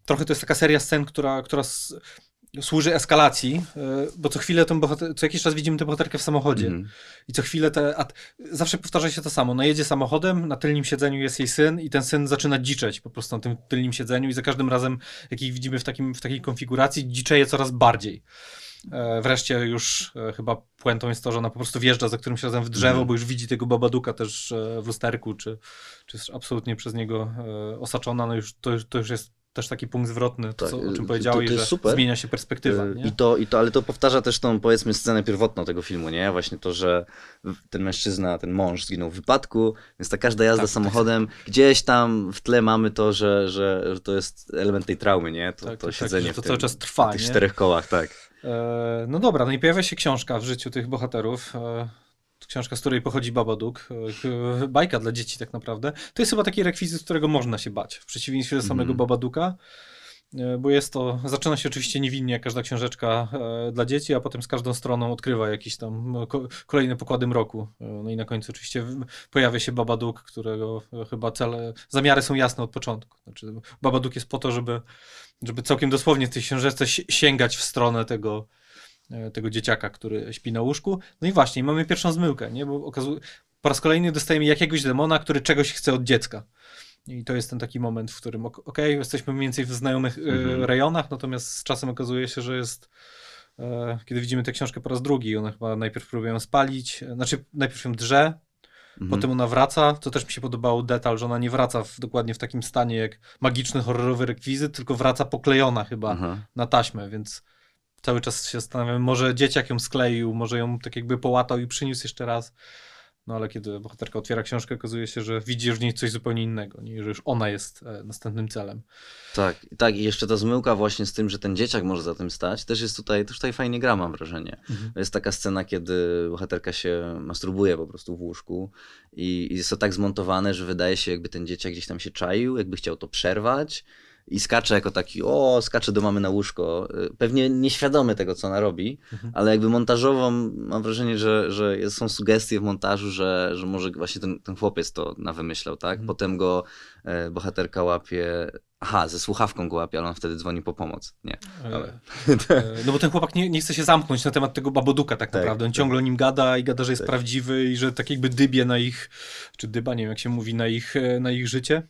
S1: trochę to jest taka seria scen, która, która służy eskalacji, e, bo co chwilę tą bohater, co jakiś czas widzimy tę bohaterkę w samochodzie mm. i co chwilę te, a, zawsze powtarza się to samo, no jedzie samochodem, na tylnym siedzeniu jest jej syn i ten syn zaczyna dziczeć po prostu na tym tylnym siedzeniu i za każdym razem, jak ich widzimy w, takim, w takiej konfiguracji, dziczeje coraz bardziej. E, wreszcie już e, chyba puentą jest to, że ona po prostu wjeżdża za którymś razem w drzewo, mm. bo już widzi tego Babaduka też w lusterku, czy, czy jest absolutnie przez niego osaczona, no już to, to już jest też taki punkt zwrotny, to, tak, co, o czym powiedziałeś, to, to że super. zmienia się perspektywa.
S2: Y, nie? I, to, I to, ale to powtarza też tą, powiedzmy, scenę pierwotną tego filmu, nie? Właśnie to, że ten mężczyzna, ten mąż zginął w wypadku, więc ta każda jazda tak, samochodem, tak. gdzieś tam w tle mamy to, że, że, że to jest element tej traumy, nie? To,
S1: tak,
S2: to
S1: tak,
S2: siedzenie
S1: to tym, cały czas trwa,
S2: w tych nie? czterech kołach, tak.
S1: E, no dobra, no i pojawia się książka w życiu tych bohaterów. E, książka, z której pochodzi Babadook, e, bajka dla dzieci tak naprawdę, to jest chyba taki rekwizyt, którego można się bać, w przeciwieństwie do samego mm. Babadooka, e, bo jest to, zaczyna się oczywiście niewinnie jak każda książeczka e, dla dzieci, a potem z każdą stroną odkrywa jakieś tam kolejne pokłady mroku. No i na końcu oczywiście pojawia się Babadook, którego chyba cele, zamiary są jasne od początku. Znaczy, Babadook jest po to, żeby, żeby całkiem dosłownie w tej książeczce sięgać w stronę tego, E, tego dzieciaka, który śpi na łóżku. No i właśnie, mamy pierwszą zmyłkę, nie? bo okazuje, po raz kolejny dostajemy jakiegoś demona, który czegoś chce od dziecka. I to jest ten taki moment, w którym okej, okay, jesteśmy mniej więcej w znajomych e, mhm. rejonach, natomiast z czasem okazuje się, że jest e, kiedy widzimy tę książkę po raz drugi, ona chyba najpierw próbuje ją spalić, znaczy najpierw ją drze, Mhm. Potem ona wraca, to też mi się podobał detal, że ona nie wraca w, dokładnie w takim stanie jak magiczny, horrorowy rekwizyt, tylko wraca poklejona chyba mhm. na taśmę, więc cały czas się zastanawiam, może dzieciak ją skleił, może ją tak jakby połatał i przyniósł jeszcze raz. No ale kiedy bohaterka otwiera książkę, okazuje się, że widzi w niej coś zupełnie innego, nie? że już ona jest e, następnym celem.
S2: Tak, tak i jeszcze ta zmyłka właśnie z tym, że ten dzieciak może za tym stać, też jest tutaj, też tutaj fajnie gra, mam wrażenie. Mhm. Jest taka scena, kiedy bohaterka się masturbuje po prostu w łóżku i jest to tak zmontowane, że wydaje się jakby ten dzieciak gdzieś tam się czaił, jakby chciał to przerwać, i skacze jako taki, o, skacze do mamy na łóżko. Y, pewnie nieświadomy tego, co ona robi, mhm. ale jakby montażowo mam wrażenie, że, że są sugestie w montażu, że, że może właśnie ten, ten chłopiec to na wymyślał, tak? Mhm. Potem go e, bohaterka łapie. Aha, ze słuchawką go łapie, ale on wtedy dzwoni po pomoc. Nie. E, ale...
S1: E, no bo ten chłopak nie, nie chce się zamknąć na temat tego baboduka tak, tak naprawdę. On tak. ciągle o nim gada i gada, że jest tak. prawdziwy i że tak jakby dybie na ich, czy dyba, nie wiem jak się mówi, na ich, na ich życie.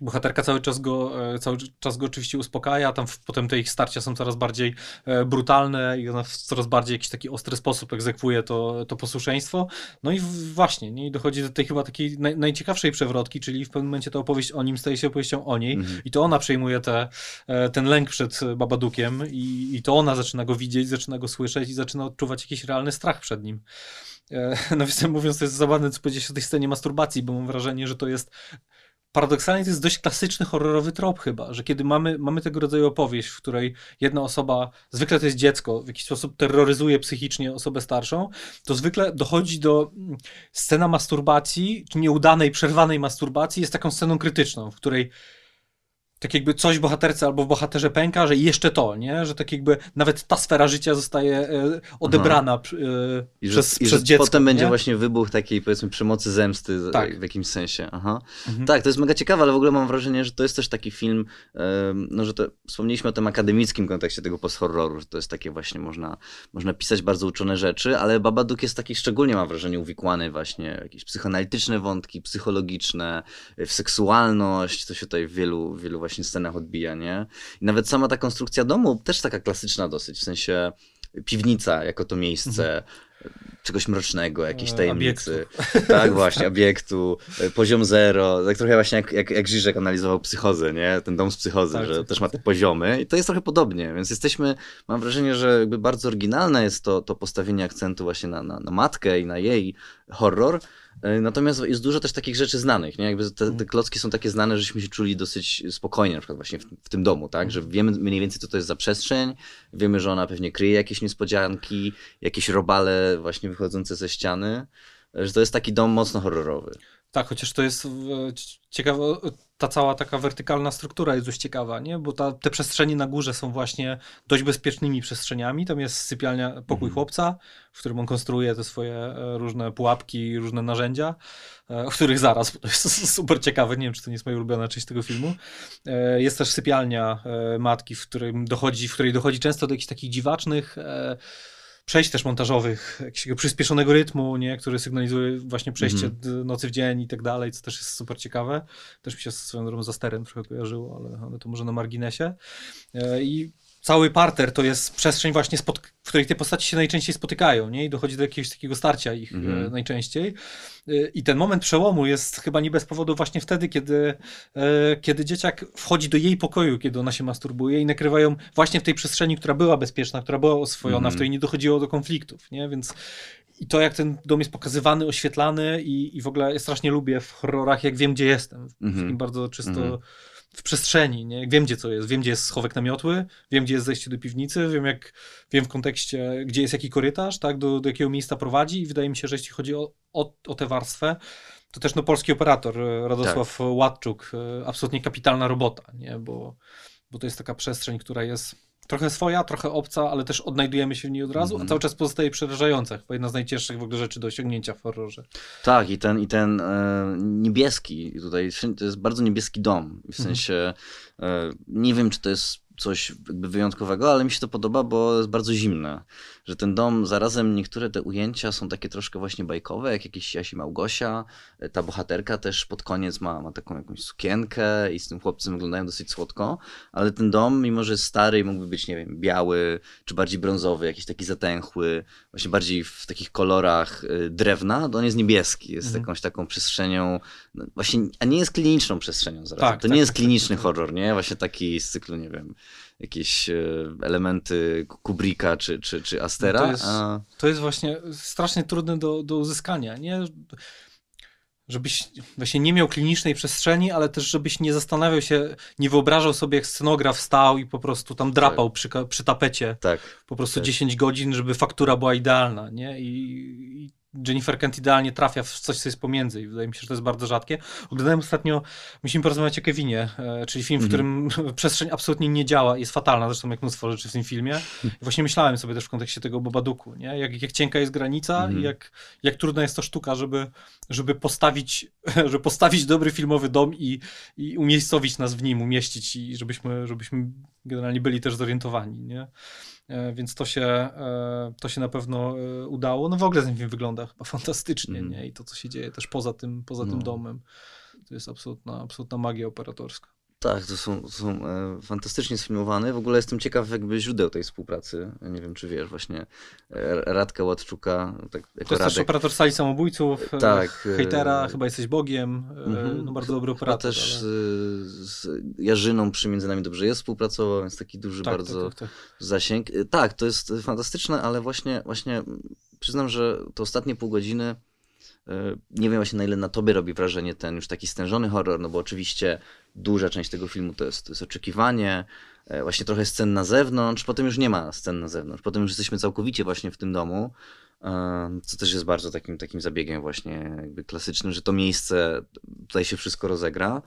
S1: Bohaterka cały czas go, e, cały czas go oczywiście uspokaja, tam w, potem te ich starcia są coraz bardziej e, brutalne i ona w coraz bardziej jakiś taki ostry sposób egzekwuje to, to posłuszeństwo. No i właśnie, nie? I dochodzi do tej chyba takiej naj, najciekawszej przewrotki, czyli w pewnym momencie ta opowieść o nim staje się opowieścią o niej mhm. i to ona przejmuje te, e, ten lęk przed Babadukiem i, i to ona zaczyna go widzieć, zaczyna go słyszeć i zaczyna odczuwać jakiś realny strach przed nim. Nawiasem mówiąc, to jest zabawne, co powiedzieć o tej scenie masturbacji, bo mam wrażenie, że to jest paradoksalnie to jest dość klasyczny horrorowy trop chyba, że kiedy mamy, mamy tego rodzaju opowieść, w której jedna osoba, zwykle to jest dziecko, w jakiś sposób terroryzuje psychicznie osobę starszą, to zwykle dochodzi do mm, scena masturbacji, czy nieudanej, przerwanej masturbacji jest taką sceną krytyczną, w której tak jakby coś w bohaterce albo w bohaterze pęka, że jeszcze to, nie? Że tak jakby nawet ta sfera życia zostaje e, odebrana e, I przez, że, przez i dziecko.
S2: Potem nie? będzie właśnie wybuch takiej powiedzmy przemocy zemsty tak. w jakimś sensie. Aha. Mhm. Tak, to jest mega ciekawe, ale w ogóle mam wrażenie, że to jest też taki film, no że to, wspomnieliśmy o tym akademickim kontekście tego post-horroru, że to jest takie właśnie, można, można pisać bardzo uczone rzeczy, ale Babadook jest taki szczególnie, mam wrażenie, uwikłany właśnie w jakieś psychoanalityczne wątki, psychologiczne, w seksualność, to się tutaj w wielu, wielu właśnie scenach odbija, nie? I nawet sama ta konstrukcja domu też taka klasyczna dosyć, w sensie piwnica jako to miejsce, mhm czegoś mrocznego, jakiejś e, tajemnicy. Obiektu. Tak, właśnie, obiektu, e, poziom zero. Tak trochę właśnie jak, jak, jak Żyżek analizował psychozę, nie? Ten dom z psychozy, tak, że tak, też ma te poziomy i to jest trochę podobnie, więc jesteśmy, mam wrażenie, że jakby bardzo oryginalne jest to, to postawienie akcentu właśnie na, na, na matkę i na jej horror, natomiast jest dużo też takich rzeczy znanych, nie? Jakby te, te mhm. klocki są takie znane, żeśmy się czuli dosyć spokojnie, na przykład właśnie w, w, tym domu, tak? Że wiemy mniej więcej, co to jest za przestrzeń, wiemy, że ona pewnie kryje jakieś niespodzianki, jakieś robale właśnie wychodzące ze ściany, że to jest taki dom mocno horrorowy.
S1: Tak, chociaż to jest ciekawe, ta cała taka wertykalna struktura jest dość ciekawa, nie? Bo ta, te przestrzenie na górze są właśnie dość bezpiecznymi przestrzeniami. Tam jest sypialnia, pokój mhm. chłopca, w którym on konstruuje te swoje e, różne pułapki, różne narzędzia, e, o których zaraz, to jest super ciekawe, nie wiem, czy to nie jest moja ulubiona część tego filmu. E, jest też sypialnia matki, w, którym dochodzi, w której dochodzi często do jakichś takich dziwacznych przejść też montażowych, jakiegoś przyspieszonego rytmu, nie, który sygnalizuje właśnie przejście mm. nocy w dzień i tak dalej, co też jest super ciekawe. Też mi się swoją drogą za sterem trochę kojarzyło, ale, ale to może na marginesie. I cały parter to jest przestrzeń właśnie, w której te postaci się najczęściej spotykają, nie? I dochodzi do jakiegoś takiego starcia ich mm -hmm. najczęściej. E, I ten moment przełomu jest chyba nie bez powodu właśnie wtedy, kiedy, e, kiedy dzieciak wchodzi do jej pokoju, kiedy ona się masturbuje i nakrywają właśnie w tej przestrzeni, która była bezpieczna, która była oswojona, mm -hmm. w której nie dochodziło do konfliktów, nie? Więc i to, jak ten dom jest pokazywany, oświetlany i, i w ogóle ja strasznie lubię w horrorach, jak wiem, gdzie jestem. W mm -hmm. bardzo czysto mhm w przestrzeni, nie? Wiem, gdzie co jest. Wiem, gdzie jest schowek na miotły, wiem, gdzie jest zejście do piwnicy, wiem, jak, wiem w kontekście, gdzie jest jaki korytarz, tak, do, do jakiego miejsca prowadzi i wydaje mi się, że jeśli chodzi o, o, o tę warstwę, to też no, polski operator e, Radosław tak. Ładczuk, e, absolutnie kapitalna robota, nie? Bo, bo to jest taka przestrzeń, która jest trochę swoja, trochę obca, ale też odnajdujemy się w niej od razu, mm. a mhm. cały czas pozostaje przerażająca. Chyba jedna z najcięższych w ogóle rzeczy do osiągnięcia w horrorze.
S2: Tak, i ten, i ten e, niebieski, tutaj to jest bardzo niebieski dom. W mhm. sensie, e, nie wiem, czy to jest coś wyjątkowego, ale mi się to podoba, bo jest bardzo zimne. Że ten dom, zarazem niektóre te ujęcia są takie troszkę właśnie bajkowe, jak jakieś Jasi Małgosia. Ta bohaterka też pod koniec ma, ma taką jakąś sukienkę i z tym chłopcem wyglądają dosyć słodko, ale ten dom, mimo że jest stary, mógłby być, nie wiem, biały, czy bardziej brązowy, jakiś taki zatęchły, właśnie bardziej w takich kolorach y, drewna, to on jest niebieski, jest mhm. jakąś taką przestrzenią, no właśnie, a nie jest kliniczną przestrzenią zarazem. Tak, to tak, nie jest tak, tak kliniczny tak, horror, nie? Właśnie taki z cyklu, nie wiem, jakieś e, elementy Kubricka czy, czy, czy Astera.
S1: No to, jest, a... to jest właśnie strasznie trudne do, do uzyskania, nie? Żebyś właśnie nie miał klinicznej przestrzeni, ale też żebyś nie zastanawiał się, nie wyobrażał sobie, jak scenograf stał i po prostu tam drapał tak. przy, przy tapecie
S2: tak.
S1: po prostu
S2: tak.
S1: 10 godzin, żeby faktura była idealna, nie? I, i Jennifer Kent idealnie trafia w coś, co jest pomiędzy i wydaje mi się, że to jest bardzo rzadkie. Oglądałem ostatnio, musimy porozmawiać o Kevinie, e, czyli film, w którym przestrzeń absolutnie nie działa, jest fatalna, zresztą jak mnóstwo rzeczy w tym filmie. I właśnie myślałem sobie też w kontekście tego Bobaduku, nie? Jak, jak cienka jest granica i mhm. jak, jak trudna jest to sztuka, żeby, żeby, postawić, żeby postawić dobry filmowy dom i, i umiejscowić nas w nim, umieścić i żebyśmy, żebyśmy generalnie byli też zorientowani, nie? E, więc to się, e, to się na pewno e, udało. No w ogóle ten film wygląda chyba fantastycznie, mm. nie? I to, co się dzieje też poza tym, poza no. tym domem, to jest absolutna, absolutna magia operatorska.
S2: Tak, to są, to są e, fantastycznie sfilmowane. W ogóle jestem ciekaw jakby źródeł tej współpracy. Nie wiem, czy wiesz, właśnie e, Radka Łatczuka. Tak,
S1: to jest Radek. też operator sali samobójców, e, tak, hejtera, chyba jesteś Bogiem, mm-hmm. no bardzo dobry operator.
S2: Chyba też ale... z, z Jarzyną przy Między Nami Dobrze jest współpracował, więc taki duży tak, bardzo tak, tak, tak. zasięg. Tak, to jest fantastyczne, ale właśnie, właśnie przyznam, że to ostatnie pół godziny nie wiem właśnie na ile na tobie robi wrażenie ten już taki stężony horror, no bo oczywiście duża część tego filmu to jest, to jest oczekiwanie, e, właśnie trochę scen na zewnątrz, potem już nie ma scen na zewnątrz, potem już jesteśmy całkowicie właśnie w tym domu, co też jest bardzo takim, takim zabiegiem właśnie jakby klasycznym, że to miejsce, tutaj się wszystko rozegra.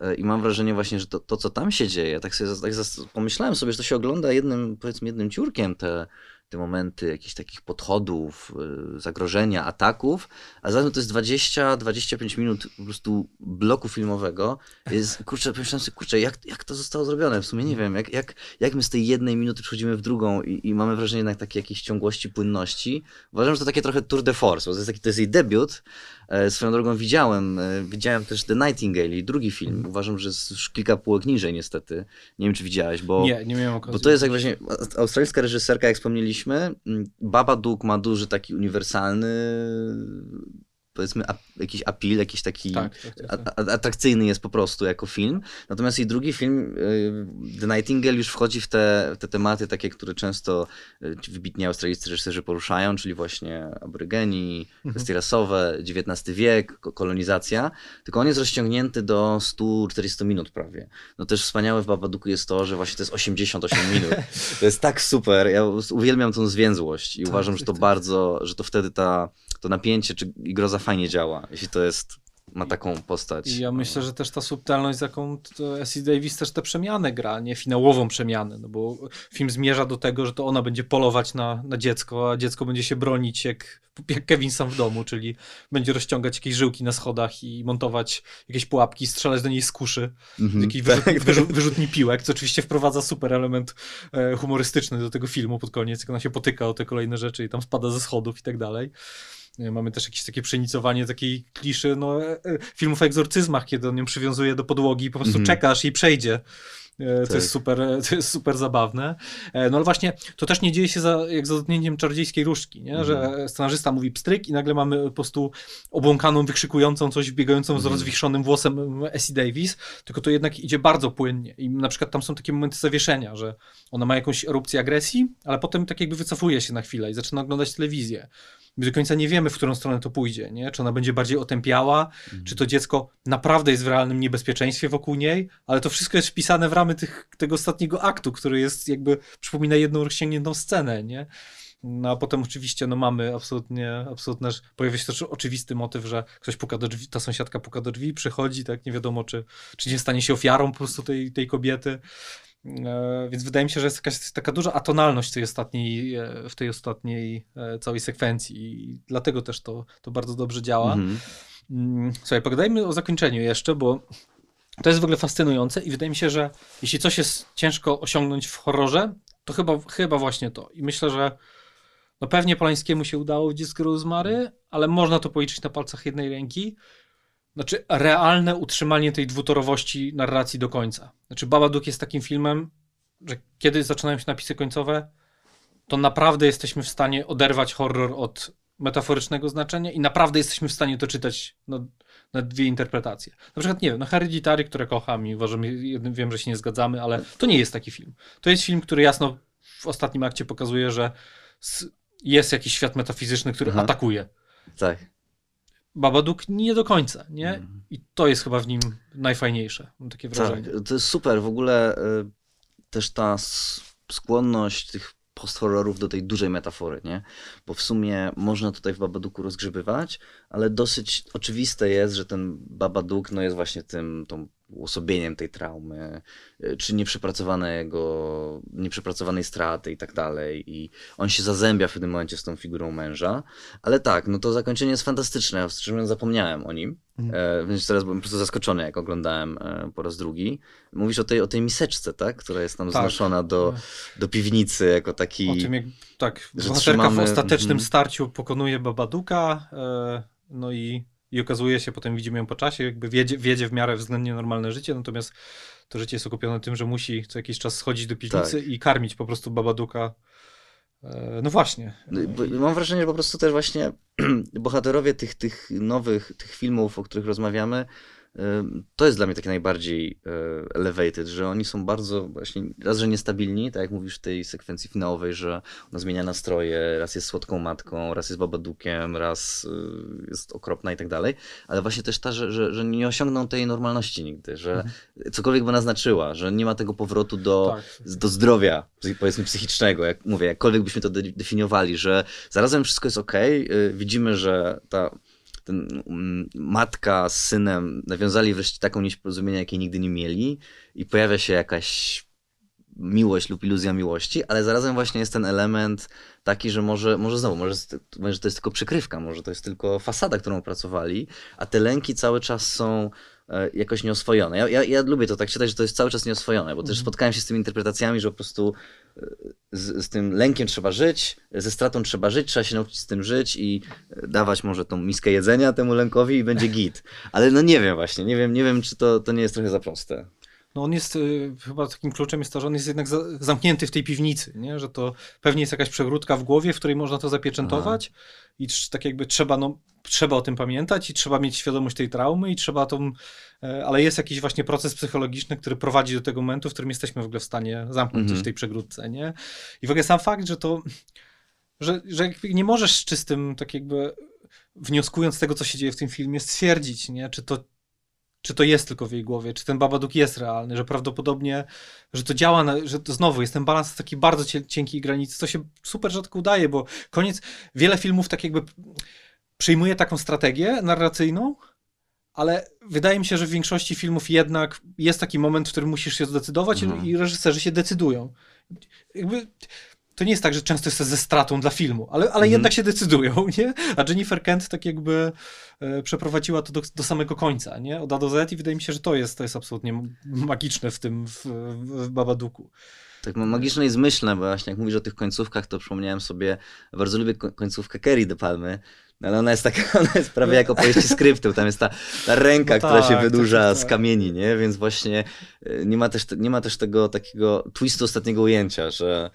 S2: E, I mam wrażenie właśnie, że to, to co tam się dzieje, tak sobie tak pomyślałem sobie, że to się ogląda jednym, powiedzmy, jednym ciurkiem, te, te momenty jakichś takich podchodów, y, zagrożenia, ataków, a zatem to jest 20-25 minut po prostu bloku filmowego. Jest, kurczę, pomyślałem sobie, kurczę, jak, jak to zostało zrobione? W sumie nie wiem, jak, jak, jak my z tej jednej minuty przechodzimy w drugą i, i mamy wrażenie jednak takiej jakiejś ciągłości, płynności. Uważam, że to takie trochę tour de force, bo to jest, taki, to jest jej debiut, swoją drogą widziałem, e, widziałem też The Nightingale i drugi film. Uważam, że jest już kilka półek niżej niestety. Nie wiem, czy widziałeś, bo...
S1: Nie, nie miałem okazji.
S2: Bo to jest jak właśnie australijska reżyserka, jak wspomnieliśmy. Baba Duke ma duży taki uniwersalny powiedzmy jakiś appeal, jakiś taki tak, tak, tak, tak. atrakcyjny jest po prostu jako film. Natomiast jej drugi film, y, The Nightingale, już wchodzi w te, te tematy takie, które często y, wybitni australijscy reżyserzy poruszają, czyli właśnie aborygeni, mhm. kwestie rasowe, XIX wiek, kolonizacja. Tylko on jest rozciągnięty do 140 minut prawie. No też wspaniałe w Babaduku jest to, że właśnie to jest 88 minut. To jest tak super. Ja uwielbiam tą zwięzłość i uważam, że to bardzo, że to wtedy ta to napięcie czy groza fajnie działa, jeśli to jest ma taką postać.
S1: I ja myślę, że też ta subtelność, z jaką Essie Davis też tę przemianę gra, nie finałową przemianę, no bo film zmierza do tego, że to ona będzie polować na, na dziecko, a dziecko będzie się bronić jak, jak Kevin sam w domu, czyli będzie rozciągać jakieś żyłki na schodach i montować jakieś pułapki, strzelać do niej z kuszy,
S2: Mhm.
S1: jakiś wyrzut, wyrzut, wyrzutni piłek, co oczywiście wprowadza super element e, humorystyczny do tego filmu pod koniec, jak ona się potyka o te kolejne rzeczy i tam spada ze schodów i tak dalej. Mamy też jakieś takie przenicowanie takiej kliszy no, e, e, filmów o egzorcyzmach, kiedy on ją przywiązuje do podłogi i po prostu
S2: Mhm.
S1: czekasz i przejdzie. E, To
S2: Tak.
S1: jest, super, to jest super zabawne. No ale właśnie to też nie dzieje się za, jak za dotknięciem czarodziejskiej różdżki, nie?
S2: Mhm.
S1: że scenarzysta mówi pstryk i nagle mamy po prostu obłąkaną, wykrzykującą coś, biegającą z
S2: Mhm.
S1: rozwichrzonym włosem Essie Davis, tylko to jednak idzie bardzo płynnie i na przykład tam są takie momenty zawieszenia, że ona ma jakąś erupcję agresji, ale potem tak jakby wycofuje się na chwilę i zaczyna oglądać telewizję. My do końca nie wiemy, w którą stronę to pójdzie, nie? Czy ona będzie bardziej otępiała, czy to dziecko naprawdę jest w realnym niebezpieczeństwie wokół niej, ale to wszystko jest wpisane w ramy tych, tego ostatniego aktu, który jest jakby, przypomina jedną rozciągniętą scenę, nie? No a potem oczywiście no mamy absolutnie, absolutnie, pojawia się też oczywisty motyw, że ktoś puka do drzwi, ta sąsiadka puka do drzwi, przychodzi, tak nie wiadomo czy, czy nie stanie się ofiarą po prostu tej, tej kobiety. E, więc wydaje mi się, że jest jakaś taka duża atonalność w tej ostatniej, e, w tej ostatniej e, całej sekwencji i dlatego też to, to bardzo dobrze działa.
S2: Mhm.
S1: Mm, Słuchaj, pogadajmy o zakończeniu jeszcze, bo to jest w ogóle fascynujące i wydaje mi się, że jeśli coś jest ciężko osiągnąć w horrorze, to chyba, chyba właśnie to. I myślę, że no pewnie Polańskiemu się udało w Dziecko Rozmary, ale można to policzyć na palcach jednej ręki. Znaczy, realne utrzymanie tej dwutorowości narracji do końca. Znaczy, Babadook jest takim filmem, że kiedy zaczynają się napisy końcowe, to naprawdę jesteśmy w stanie oderwać horror od metaforycznego znaczenia i naprawdę jesteśmy w stanie to czytać na, na dwie interpretacje. Na przykład, nie wiem, no Hereditary, które kocham i uważam, wiem, że się nie zgadzamy, ale to nie jest taki film. To jest film, który jasno w ostatnim akcie pokazuje, że jest jakiś świat metafizyczny, który
S2: Aha.
S1: atakuje.
S2: Tak.
S1: Babadook nie do końca, nie?
S2: Mhm.
S1: I to jest chyba w nim najfajniejsze, mam takie wrażenie.
S2: Tak, to jest super. W ogóle y, też ta skłonność tych post-horrorów do tej dużej metafory, nie? Bo w sumie można tutaj w Babadooku rozgrzebywać, ale dosyć oczywiste jest, że ten Babadook no jest właśnie tym, tą uosobieniem tej traumy, y, czy nieprzepracowanego, nieprzepracowanej straty i tak dalej. I on się zazębia w pewnym momencie z tą figurą męża. Ale tak, no to zakończenie jest fantastyczne. Ja szczerze zapomniałem o nim.
S1: Mhm.
S2: E, więc teraz byłem po prostu zaskoczony, jak oglądałem e, po raz drugi. Mówisz o tej, o tej miseczce, tak? Która jest tam
S1: Tak.
S2: znoszona do, do piwnicy jako taki...
S1: O tym, jak tak,
S2: że
S1: bohaterka
S2: trzymamy-
S1: w ostatecznym
S2: mhm.
S1: starciu pokonuje Babaduka, e, no i, i okazuje się, potem widzimy ją po czasie, jakby wiedzie, wiedzie w miarę względnie normalne życie, natomiast to życie jest okupione tym, że musi co jakiś czas schodzić do piwnicy
S2: Tak.
S1: i karmić po prostu Babaduka. E, no właśnie.
S2: No Mam wrażenie, że po prostu też właśnie bohaterowie tych, tych nowych, tych filmów, o których rozmawiamy, to jest dla mnie takie najbardziej e, elevated, że oni są bardzo właśnie, raz, że niestabilni, tak jak mówisz w tej sekwencji finałowej, że ona zmienia nastroje, raz jest słodką matką, raz jest babadukiem, raz y, jest okropna i tak dalej, ale właśnie też ta, że, że, że nie osiągną tej normalności nigdy, że cokolwiek by naznaczyła, że nie ma tego powrotu do,
S1: Tak.
S2: do zdrowia, powiedzmy psychicznego, jak mówię, jakkolwiek byśmy to de- definiowali, że zarazem wszystko jest ok, widzimy, że ta ten, mm, matka z synem nawiązali wreszcie taką nić porozumienia, jakiej nigdy nie mieli i pojawia się jakaś miłość lub iluzja miłości, ale zarazem właśnie jest ten element taki, że może, może znowu, może, może to jest tylko przykrywka, może to jest tylko fasada, którą opracowali, a te lęki cały czas są e, jakoś nieoswojone. Ja, ja, ja lubię to tak czytać, że to jest cały czas nieoswojone, bo też
S1: Mhm.
S2: spotkałem się z tymi interpretacjami, że po prostu z, z tym lękiem trzeba żyć, ze stratą trzeba żyć, trzeba się nauczyć z tym żyć i dawać może tą miskę jedzenia temu lękowi i będzie git. Ale no nie wiem właśnie, nie wiem, nie wiem czy to, to nie jest trochę za proste.
S1: No on jest, y, chyba takim kluczem jest to, że on jest jednak za, zamknięty w tej piwnicy, nie? że to pewnie jest jakaś przegródka w głowie, w której można to zapieczętować i trz- tak jakby trzeba, no, trzeba o tym pamiętać i trzeba mieć świadomość tej traumy i trzeba tą, e, ale jest jakiś właśnie proces psychologiczny, który prowadzi do tego momentu, w którym jesteśmy w ogóle w stanie zamknąć coś
S2: Mhm.
S1: w tej przegródce, nie? I w ogóle sam fakt, że to, że, że jakby nie możesz z czystym, tak jakby wnioskując z tego, co się dzieje w tym filmie, stwierdzić, nie? Czy to czy to jest tylko w jej głowie, czy ten Babadook jest realny, że prawdopodobnie, że to działa, na, że to znowu jest ten balans taki bardzo cie, cienkiej granicy, to się super rzadko udaje, bo koniec, wiele filmów tak jakby przyjmuje taką strategię narracyjną, ale wydaje mi się, że w większości filmów jednak jest taki moment, w którym musisz się zdecydować
S2: Mhm.
S1: i reżyserzy się decydują. Jakby to nie jest tak, że często jest to ze stratą dla filmu, ale, ale
S2: Mhm.
S1: jednak się decydują, nie? A Jennifer Kent tak jakby e, przeprowadziła to do, do samego końca, nie? Od A do Z i wydaje mi się, że to jest, to jest absolutnie magiczne w tym, w, w Babaduku.
S2: Tak ma- magiczne i zmyślne, bo właśnie jak mówisz o tych końcówkach, to przypomniałem sobie, bardzo lubię ko- końcówkę Kerry de Palmy, no ale ona jest taka, ona jest prawie jak opowieści skryptu, tam jest ta, ta ręka,
S1: No
S2: która się
S1: tak,
S2: wydłuża
S1: tak,
S2: z
S1: tak.
S2: kamieni, nie? Więc właśnie y, nie ma też, te- nie ma też tego takiego twistu ostatniego ujęcia, że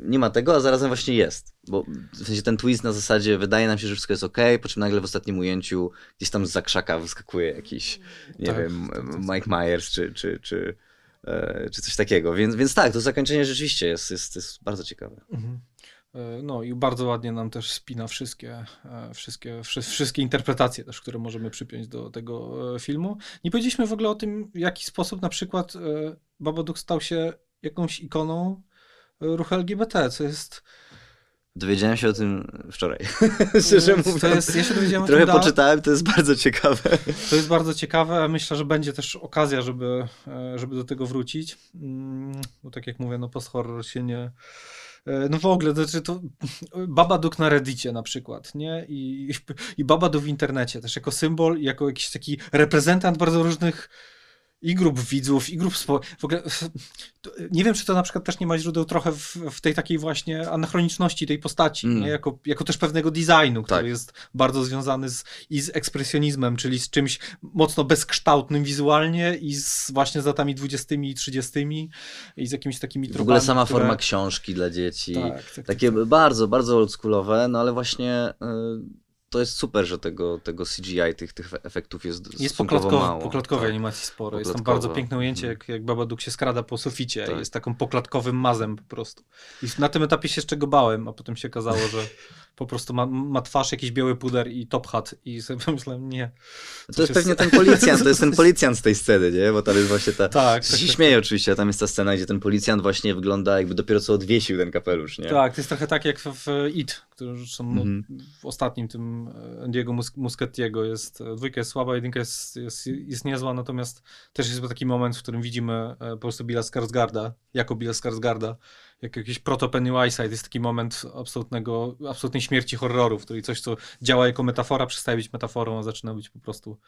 S2: nie- ma tego, a zarazem właśnie jest. Bo w sensie ten twist na zasadzie wydaje nam się, że wszystko jest ok, po czym nagle w ostatnim ujęciu gdzieś tam z zakrzaka wyskakuje jakiś, nie
S1: Tak,
S2: wiem,
S1: tak, tak.
S2: Mike Myers czy, czy, czy, e, czy coś takiego. Więc, więc tak, to zakończenie rzeczywiście jest, jest, jest bardzo ciekawe.
S1: Mhm. E, No i bardzo ładnie nam też spina wszystkie, e, wszystkie, wszy, wszystkie interpretacje też, które możemy przypiąć do tego e, filmu. Nie powiedzieliśmy w ogóle o tym, w jaki sposób na przykład Babadook stał się jakąś ikoną ruchu LGBT, co jest...
S2: Dowiedziałem się o tym wczoraj. Szczerze
S1: to
S2: mówiąc.
S1: jest ja się dowiedziałem o
S2: Trochę
S1: da-
S2: poczytałem, to jest bardzo ciekawe.
S1: To jest bardzo ciekawe. Myślę, że będzie też okazja, żeby, e, żeby do tego wrócić. Mm, Bo tak jak mówię, no post-horror się nie... e, No w ogóle, to, znaczy to Babadook na Reddicie na przykład, nie? I, i Babadook w internecie też jako symbol, jako jakiś taki reprezentant bardzo różnych i grup widzów, i grup spo... W ogóle nie wiem, czy to na przykład też nie ma źródeł trochę w, w tej takiej właśnie anachroniczności tej postaci,
S2: Mm.
S1: nie? Jako, jako też pewnego designu, który
S2: Tak.
S1: jest bardzo związany z, i z ekspresjonizmem, czyli z czymś mocno bezkształtnym wizualnie i z właśnie z latami 20 i 30 i z jakimiś takimi
S2: W
S1: tropami,
S2: ogóle sama
S1: które...
S2: forma książki dla dzieci.
S1: Tak, tak, tak,
S2: Takie
S1: tak.
S2: bardzo, bardzo oldschoolowe, no ale właśnie y, to jest super, że tego, tego CGI, tych, tych efektów jest
S1: Jest poklatkowy,
S2: mało.
S1: poklatkowej
S2: Tak.
S1: animacji sporo. Jest tam bardzo piękne ujęcie,
S2: Mhm.
S1: jak, jak Babadook się skrada po suficie
S2: Tak.
S1: jest taką poklatkowym mazem po prostu. I na tym etapie się jeszcze go bałem, a potem się okazało, że po prostu ma, ma twarz, jakiś biały puder i top hat i sobie pomyślałem, nie.
S2: To jest pewnie ten policjant, to jest ten policjant z tej sceny, nie? Bo tam jest właśnie ta...
S1: Tak,
S2: się
S1: tak, tak,
S2: śmieje oczywiście, a tam jest ta scena, gdzie ten policjant właśnie wygląda jakby dopiero co odwiesił ten kapelusz, nie?
S1: Tak, to jest trochę tak jak w, w It, który zresztą no,
S2: Mhm.
S1: w ostatnim tym e, Andiego Mus Muschettiego jest, e, dwójka jest słaba, jedynka jest, jest, jest niezła, natomiast też jest taki moment, w którym widzimy e, po prostu Billa Skarsgarda, jako Billa Skarsgarda, jak jakiś proto Pennywise'ite, jest taki moment absolutnego, absolutnej śmierci horroru, w której coś, co działa jako metafora, przestaje być metaforą, a zaczyna być po prostu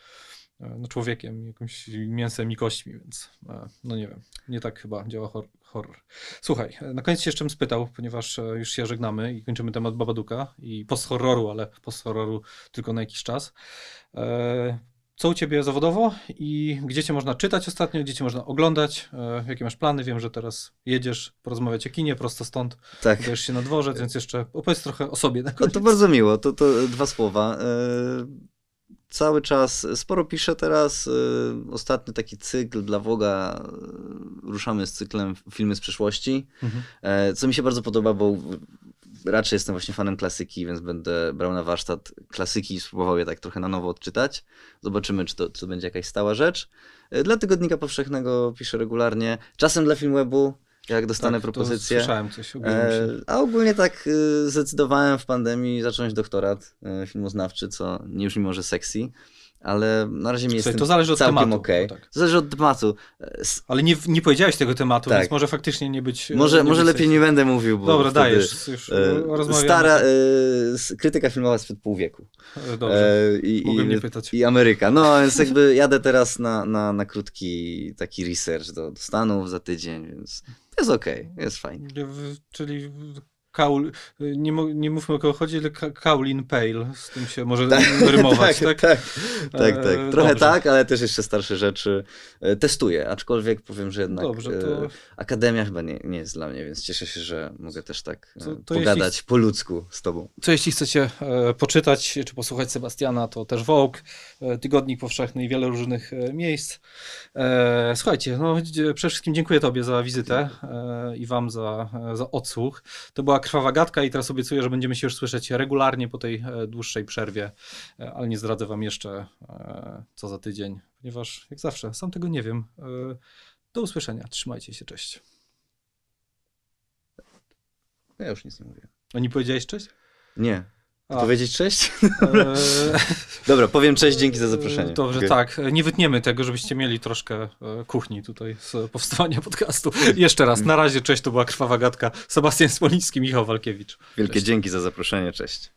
S1: e, no, człowiekiem, jakimś mięsem i kośćmi, więc e, no nie wiem, nie tak chyba działa hor horror. Słuchaj, e, na koniec się jeszcze bym spytał, ponieważ już się żegnamy i kończymy temat Babaduka i post-horroru, ale post-horroru tylko na jakiś czas. Co u ciebie zawodowo i gdzie cię można czytać ostatnio, gdzie cię można oglądać? E, Jakie masz plany? Wiem, że teraz jedziesz porozmawiać o kinie prosto stąd,
S2: Tak.
S1: udajesz się na dworzec, więc jeszcze opowiedz trochę o sobie
S2: No to bardzo miło, to, to dwa słowa. E, Cały czas sporo piszę teraz. e, Ostatni taki cykl dla Woga. e, Ruszamy z cyklem filmy z przeszłości.
S1: Mhm.
S2: E, Co mi się bardzo podoba, bo raczej jestem właśnie fanem klasyki, więc będę brał na warsztat klasyki i spróbował je tak trochę na nowo odczytać. Zobaczymy, czy to, czy to będzie jakaś stała rzecz. E, Dla Tygodnika Powszechnego piszę regularnie. Czasem dla Filmwebu, jak dostanę
S1: Tak,
S2: propozycję.
S1: Słyszałem coś.
S2: E,
S1: się-
S2: a ogólnie tak e, zdecydowałem w pandemii zacząć doktorat e, filmoznawczy, co nie już mimo, że sexy, ale na razie mi jest
S1: to zależy od
S2: całkiem
S1: tematu,
S2: okej.
S1: no tak.
S2: Zależy od tematu. E, s-
S1: Ale nie, nie powiedziałeś tego tematu,
S2: Tak.
S1: więc może faktycznie nie być.
S2: Może,
S1: nie
S2: może
S1: być
S2: lepiej nie będę mówił, bo
S1: Dobra, dajesz. Już
S2: e. Stara e, krytyka filmowa sprzed pół wieku.
S1: E, Dobrze.
S2: E, i,
S1: nie
S2: i,
S1: pytać.
S2: I Ameryka. No, więc jakby jadę teraz na, na, na krótki taki research do, do Stanów za tydzień, więc jest okej, jest fajnie.
S1: Czyli Kaul, nie, mo- nie mówmy o kogo chodzi, ale Ka- Kaulin Pale, z tym się może rymować, tak?
S2: tak, tak, tak.
S1: E,
S2: Trochę
S1: dobrze.
S2: tak, ale też jeszcze starsze rzeczy e, testuję, aczkolwiek powiem, że jednak
S1: Dobrze, to-
S2: e, akademia chyba nie, nie jest dla mnie, więc cieszę się, że mogę też tak
S1: To- to
S2: pogadać
S1: jeśli-
S2: po ludzku z tobą.
S1: Co jeśli chcecie poczytać czy posłuchać Sebastiana, to też Vogue, Tygodnik Powszechny i wiele różnych miejsc. Słuchajcie, no przede wszystkim dziękuję Tobie za wizytę i Wam za, za odsłuch. To była Krwawa Gadka i teraz obiecuję, że będziemy się już słyszeć regularnie po tej e, dłuższej przerwie, e, ale nie zdradzę Wam jeszcze e, co za tydzień, ponieważ jak zawsze, sam tego nie wiem. Do usłyszenia, trzymajcie się, cześć.
S2: Ja już nic nie mówię.
S1: A nie powiedziałeś cześć?
S2: Nie.
S1: A,
S2: Powiedzieć cześć?
S1: e,
S2: Dobra, powiem cześć, dzięki za zaproszenie.
S1: Dobrze,
S2: Okej.
S1: tak. Nie wytniemy tego, żebyście mieli troszkę e, kuchni tutaj z powstawania podcastu. Jeszcze raz, na razie, cześć, to była Krwawa Gadka. Sebastian Smoliński, Michał Walkiewicz.
S2: Wielkie
S1: Cześć.
S2: dzięki za zaproszenie, cześć.